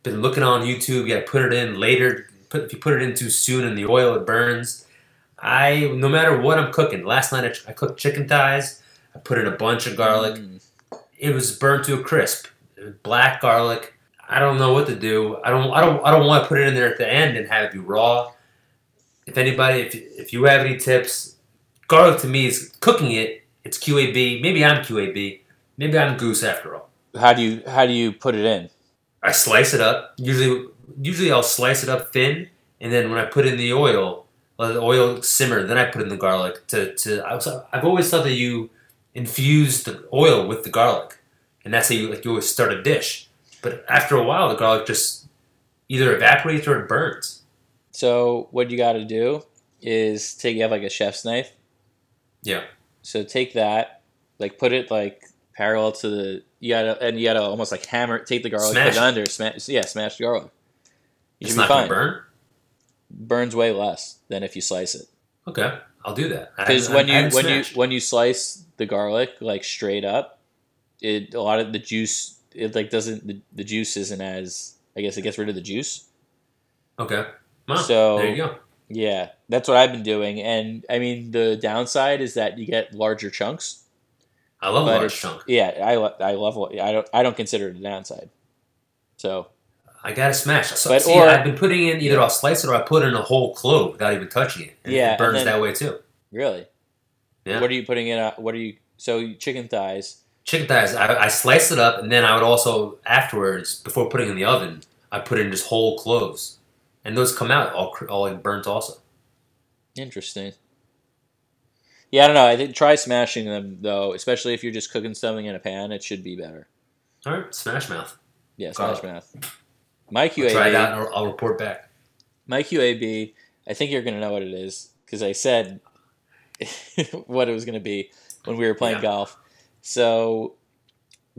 been looking on YouTube. You got to put it in later. Put, if you put it in too soon in the oil, it burns. I no matter what I'm cooking. Last night I, I cooked chicken thighs. I put in a bunch of garlic Mm. it was burnt to a crisp. Black garlic. I don't know what to do. I don't. I don't. I don't want to put it in there at the end and have it be raw. If anybody, if if you have any tips, garlic to me is cooking it. It's QAB. Maybe I'm QAB. Maybe I'm goose after all. How do you how do you put it in? I slice it up. Usually, usually I'll slice it up thin, and then when I put in the oil, let the oil simmer. Then I put in the garlic. To to I've always thought that you infuse the oil with the garlic, and that's how you like you always start a dish. But after a while, the garlic just either evaporates or it burns. So what you got to do is take you have like a chef's knife. Yeah. So take that, like put it like parallel to the you gotta and you gotta almost like hammer take the garlic, Smash put it under, smash yeah, smash the garlic. You It's not fine. gonna burn. Burns way less than if you slice it. Okay, I'll do that. Because when I you haven't when you when you slice the garlic like straight up, it a lot of the juice it like doesn't the, the juice isn't as I guess it gets rid of the juice. okay, well, So- there you go. Yeah, that's what I've been doing, and I mean the downside is that you get larger chunks. I love a large chunk. Yeah, I I love I don't I don't consider it a downside. So I gotta smash. So, But- see, or- I've been putting in either I'll slice it or I put in a whole clove without even touching it. And Yeah, it burns then- that way too. really, Yeah. what are you putting in? A, what are you? So chicken thighs. Chicken thighs, I, I slice it up, and then I would also afterwards, before putting in the oven, I put in just whole cloves, and those come out all all like burnt also. Interesting. Yeah, I don't know. I think try smashing them though, especially if you're just cooking something in a pan. It should be better. All right, smash mouth. Yeah, smash Oh. math. My I'll try QAB, out, and I'll, I'll report back. my QAB. I think you're gonna know what it is because I said <laughs> what it was gonna be when we were playing Yeah. golf. So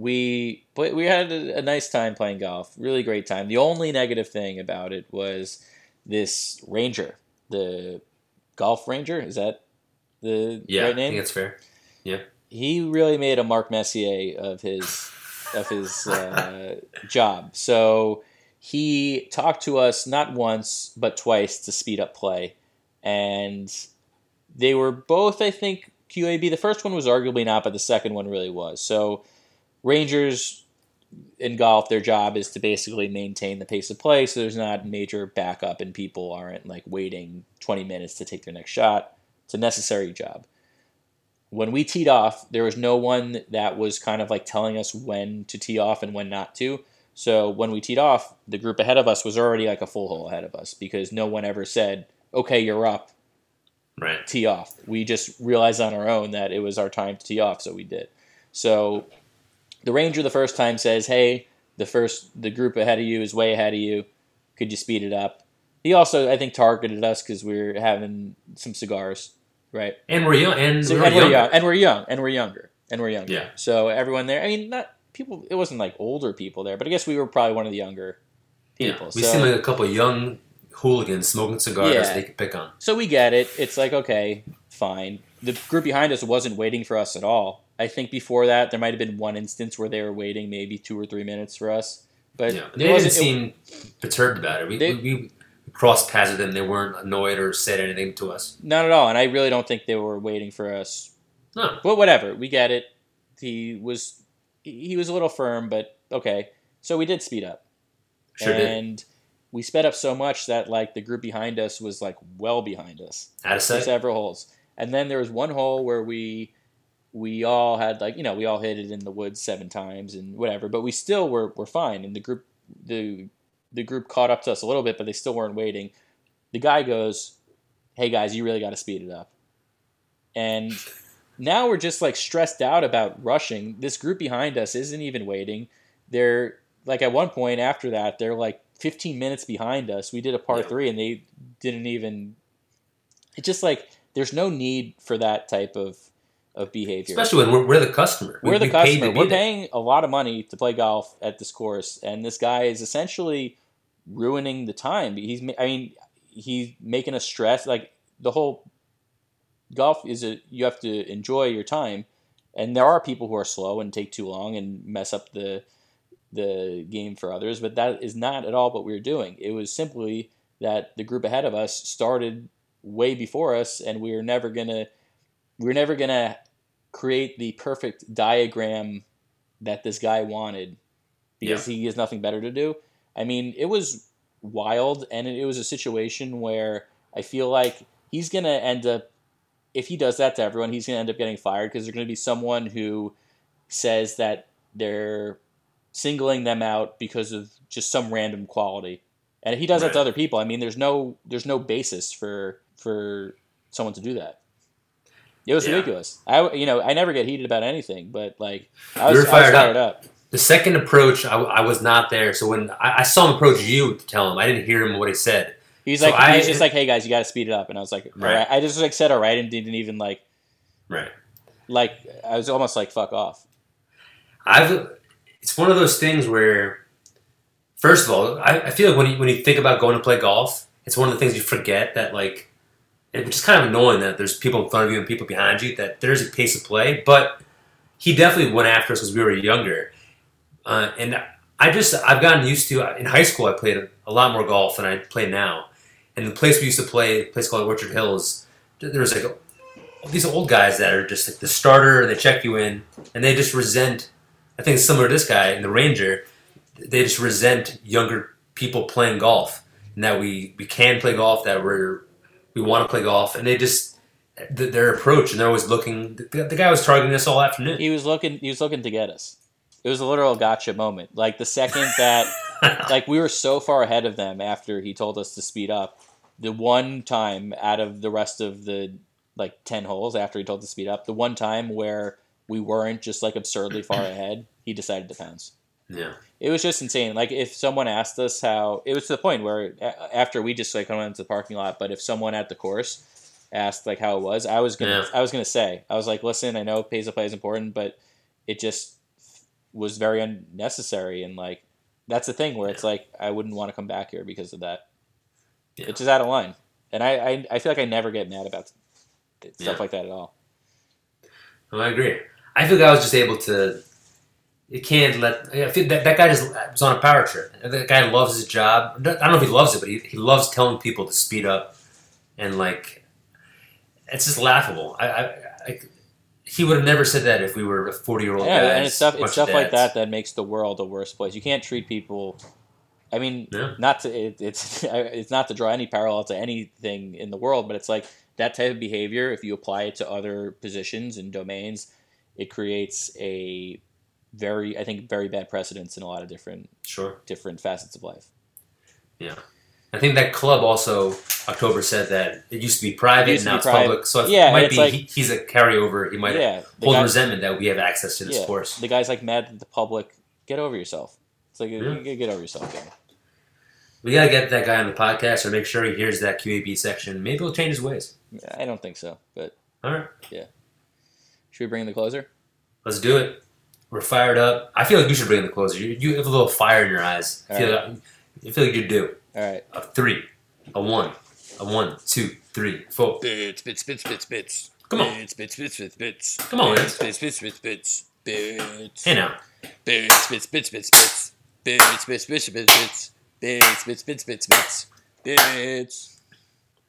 we play, we had a, a nice time playing golf. Really great time. The only negative thing about it was this ranger, the golf ranger. Is that the Yeah, right name? Yeah, I think it's fair. Yeah, he really made a Mark Messier of his of his uh, <laughs> job. So he talked to us not once but twice to speed up play, and they were both, I think, QAB. The first one was arguably not, but the second one really was. So Rangers in golf, their job is to basically maintain the pace of play, so there's not major backup and people aren't like waiting 20 minutes to take their next shot. It's a necessary job when we teed off, there was no one that was kind of like telling us when to tee off and when not to. So when we teed off, the group ahead of us was already like a full hole ahead of us because no one ever said, "Okay, you're up, Right. tee off." We just realized on our own that it was our time to tee off, so we did. So the ranger the first time says, "Hey, the first the group ahead of you is way ahead of you. Could you speed it up?" He also, I think, targeted us because we are having some cigars, right? And we're young. And, So, we're, and we're young, and we're young, and we're younger, and we're younger. Yeah. So everyone there, I mean, not people. It wasn't like older people there, but I guess we were probably one of the younger Yeah, people. we so, seem like a couple of young hooligans smoking cigars Yeah. they could pick on. so we get it. It's like okay, fine. The group behind us wasn't waiting for us at all. I think before that there might have been one instance where they were waiting maybe two or three minutes for us, but Yeah, they didn't wasn't. it- seem perturbed about it. We, They- we, we crossed paths with them. They weren't annoyed or said anything to us. not at all, and I really don't think they were waiting for us No, But whatever, we get it. He was he was a little firm, but okay. So we did speed up. sure did. and we sped up so much that like the group behind us was like well behind us Out of sight. several holes. And then there was one hole where we we all had like you know we all hit it in the woods seven times and whatever, but we still were were fine. And the group the the group caught up to us a little bit, but they still weren't waiting. The guy goes, "Hey guys, you really got to speed it up." And <laughs> now we're just like stressed out about rushing. This group behind us isn't even waiting. They're like at one point after that, they're like 15 minutes behind us. We did a par three and they didn't even. It's just like there's no need for that type of of behavior. Especially when we're, we're the customer. We- We're the we paid customer. We're paying a lot of money to play golf at this course, and this guy is essentially ruining the time. He's, I mean, he's making us stress. Like the whole golf is a you have to enjoy your time, and there are people who are slow and take too long and mess up the the game for others. But that is not at all what we were doing. It was simply that the group ahead of us started way before us, and we were never gonna were never gonna create the perfect diagram that this guy wanted because he has nothing better to do. I mean, it was wild, and it was a situation where I feel like he's gonna end up if he does that to everyone, he's gonna end up getting fired because there's gonna be someone who says that they're singling them out because of just some random quality. And if he does that to other people. I mean, there's no there's no basis for for someone to do that. It was Yeah. ridiculous. I you know I never get heated about anything, but like I You was, were I was fired up. fired up. The second approach, I, I was not there. So when I, I saw him approach you to tell him, I didn't hear him what he said. He's So like I- he's just like, hey guys, you got to speed it up, and I was like, all Right. right. I just like said all right, and didn't even like Right. like I was almost like fuck off. I've. It's one of those things where, first of all, I, I feel like when you when you think about going to play golf, it's one of the things you forget that like, it- just kind of annoying that there's people in front of you and people behind you that there's a pace of play. But he definitely went after us because we were younger, uh, and I just I've gotten used to. In high school, I played a, lot more golf than I play now, and the place we used to play, a place called Orchard Hills, there was like these old guys that are just like the starter, and they check you in, and they just resent. I think it's similar to this guy in the Ranger. They just resent younger people playing golf, and that we we can play golf, that we're we want to play golf, and they just th- their approach, and they're always looking. The, the guy was targeting us all afternoon. He was looking he was looking to get us. It was a literal gotcha moment. Like the second that <laughs> like we were so far ahead of them after he told us to speed up. The one time out of the rest of the like ten holes after he told us to speed up, the one time where we weren't just like absurdly far <clears throat> ahead, he decided to pounce. Yeah, It was just insane. Like if someone asked us how, it was to the point where after we just like went into the parking lot, but if someone at the course asked like how it was, I was gonna, Yeah. I was gonna say, I was like, listen, I know pace to play is important, but it just was very unnecessary, and like that's the thing where it's like I wouldn't want to come back here because of that. Yeah. It's just out of line, and I, I, I feel like I never get mad about stuff Yeah. like that at all. well, I agree. I feel like I was just able to. You can't let. That that guy just was on a power trip. That guy loves his job. I don't know if he loves it, but he, he loves telling people to speed up, and like, it's just laughable. I, I, I he would have never said that if we were a forty year old Yeah, guy. and it's stuff it's stuff like that that makes the world a worse place. You can't treat people. I mean, Yeah. not to it, it's <laughs> it's not to draw any parallel to anything in the world, but it's like that type of behavior. If you apply it to other positions and domains, it creates a very, I think, very bad precedents in a lot of different Sure. different facets of life. Yeah. I think that club also October said that it used to be private now it's public. So it Yeah, might be like- he, he's a carryover. He might yeah, hold guy- resentment that we have access to this yeah, course. The guy's like mad at the public. Get over yourself. It's like Yeah. you get over yourself, guy. We gotta get that guy on the podcast or make sure he hears that QAB section. Maybe he'll change his ways. I don't think so, but All right, Yeah. should we bring in the closer? let's do it. We're fired up. I feel like you should bring in the closer. You, you have a little fire in your eyes. I feel, like, I feel like you do. All right. A three, a one, a one, two, three, four. Bits, bits, bits, bits, bits. Come on. Bits, bits, bits, bits, bits. Come on, Bits, bits, bits, bits, bits. Bits. Hey now. Bits, bits, bits, bits, bits. Bits, bits, bits, bits, bits. Bits, bits, bits, bits, bits. Bits.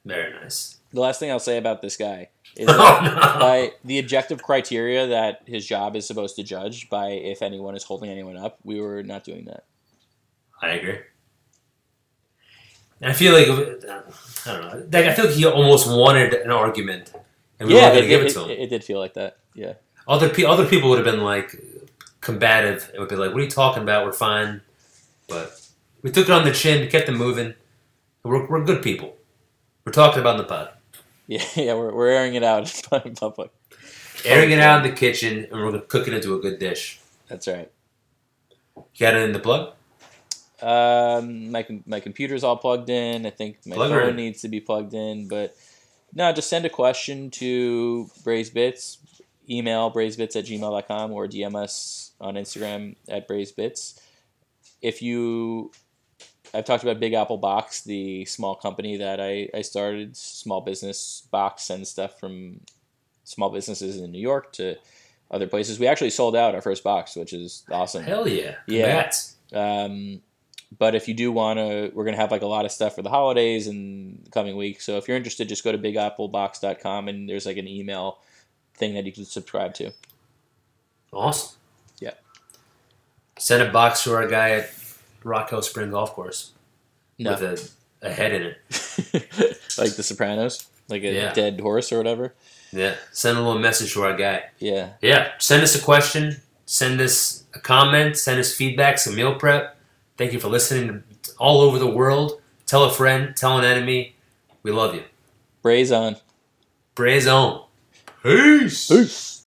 Very nice. The last thing I'll say about this guy is <laughs> Oh that no. by the objective criteria that his job is supposed to judge by if anyone is holding anyone up, we were not doing that. I agree. I feel like I don't know. Like I feel like he almost wanted an argument, and we yeah, weren't it, going to give it, it to him. it- it did feel like that. Yeah. Other pe- other people would have been like combative. It would be like, "What are you talking about? We're fine." But we took it on the chin, kept them moving. We're, we're good people. We're talking about in the pod, Yeah, <laughs> yeah, we're, we're airing it out <laughs> in public. airing it out in the kitchen, and we're gonna cook it into a good dish. That's right. You got it in the plug. Um, my my computer's all plugged in. I think my Plug phone in. needs to be plugged in, but no, just send a question to Braised Bits. Email braisebits at gmail.com or DM us on Instagram at Braised Bits. If you, I've talked about Big Apple Box, the small company that I, I started, small business box, and stuff from small businesses in New York to other places. We actually sold out our first box, which is awesome. Hell yeah! Yeah. Um, but if you do want to, we're going to have like a lot of stuff for the holidays and coming weeks. So if you're interested, just go to bigapplebox.com and there's like an email thing that you can subscribe to. Awesome. Yeah. Send a box to our guy at Rock Hill Spring Golf Course No. with a, a head in it. <laughs> like The Sopranos, like a Yeah. dead horse or whatever. Yeah. Send a little message to our guy. Yeah. Yeah. Send us a question. Send us a comment, send us feedback, some meal prep. Thank you for listening all over the world. Tell a friend, tell an enemy. We love you. Braise on. Braise on. Peace. Peace.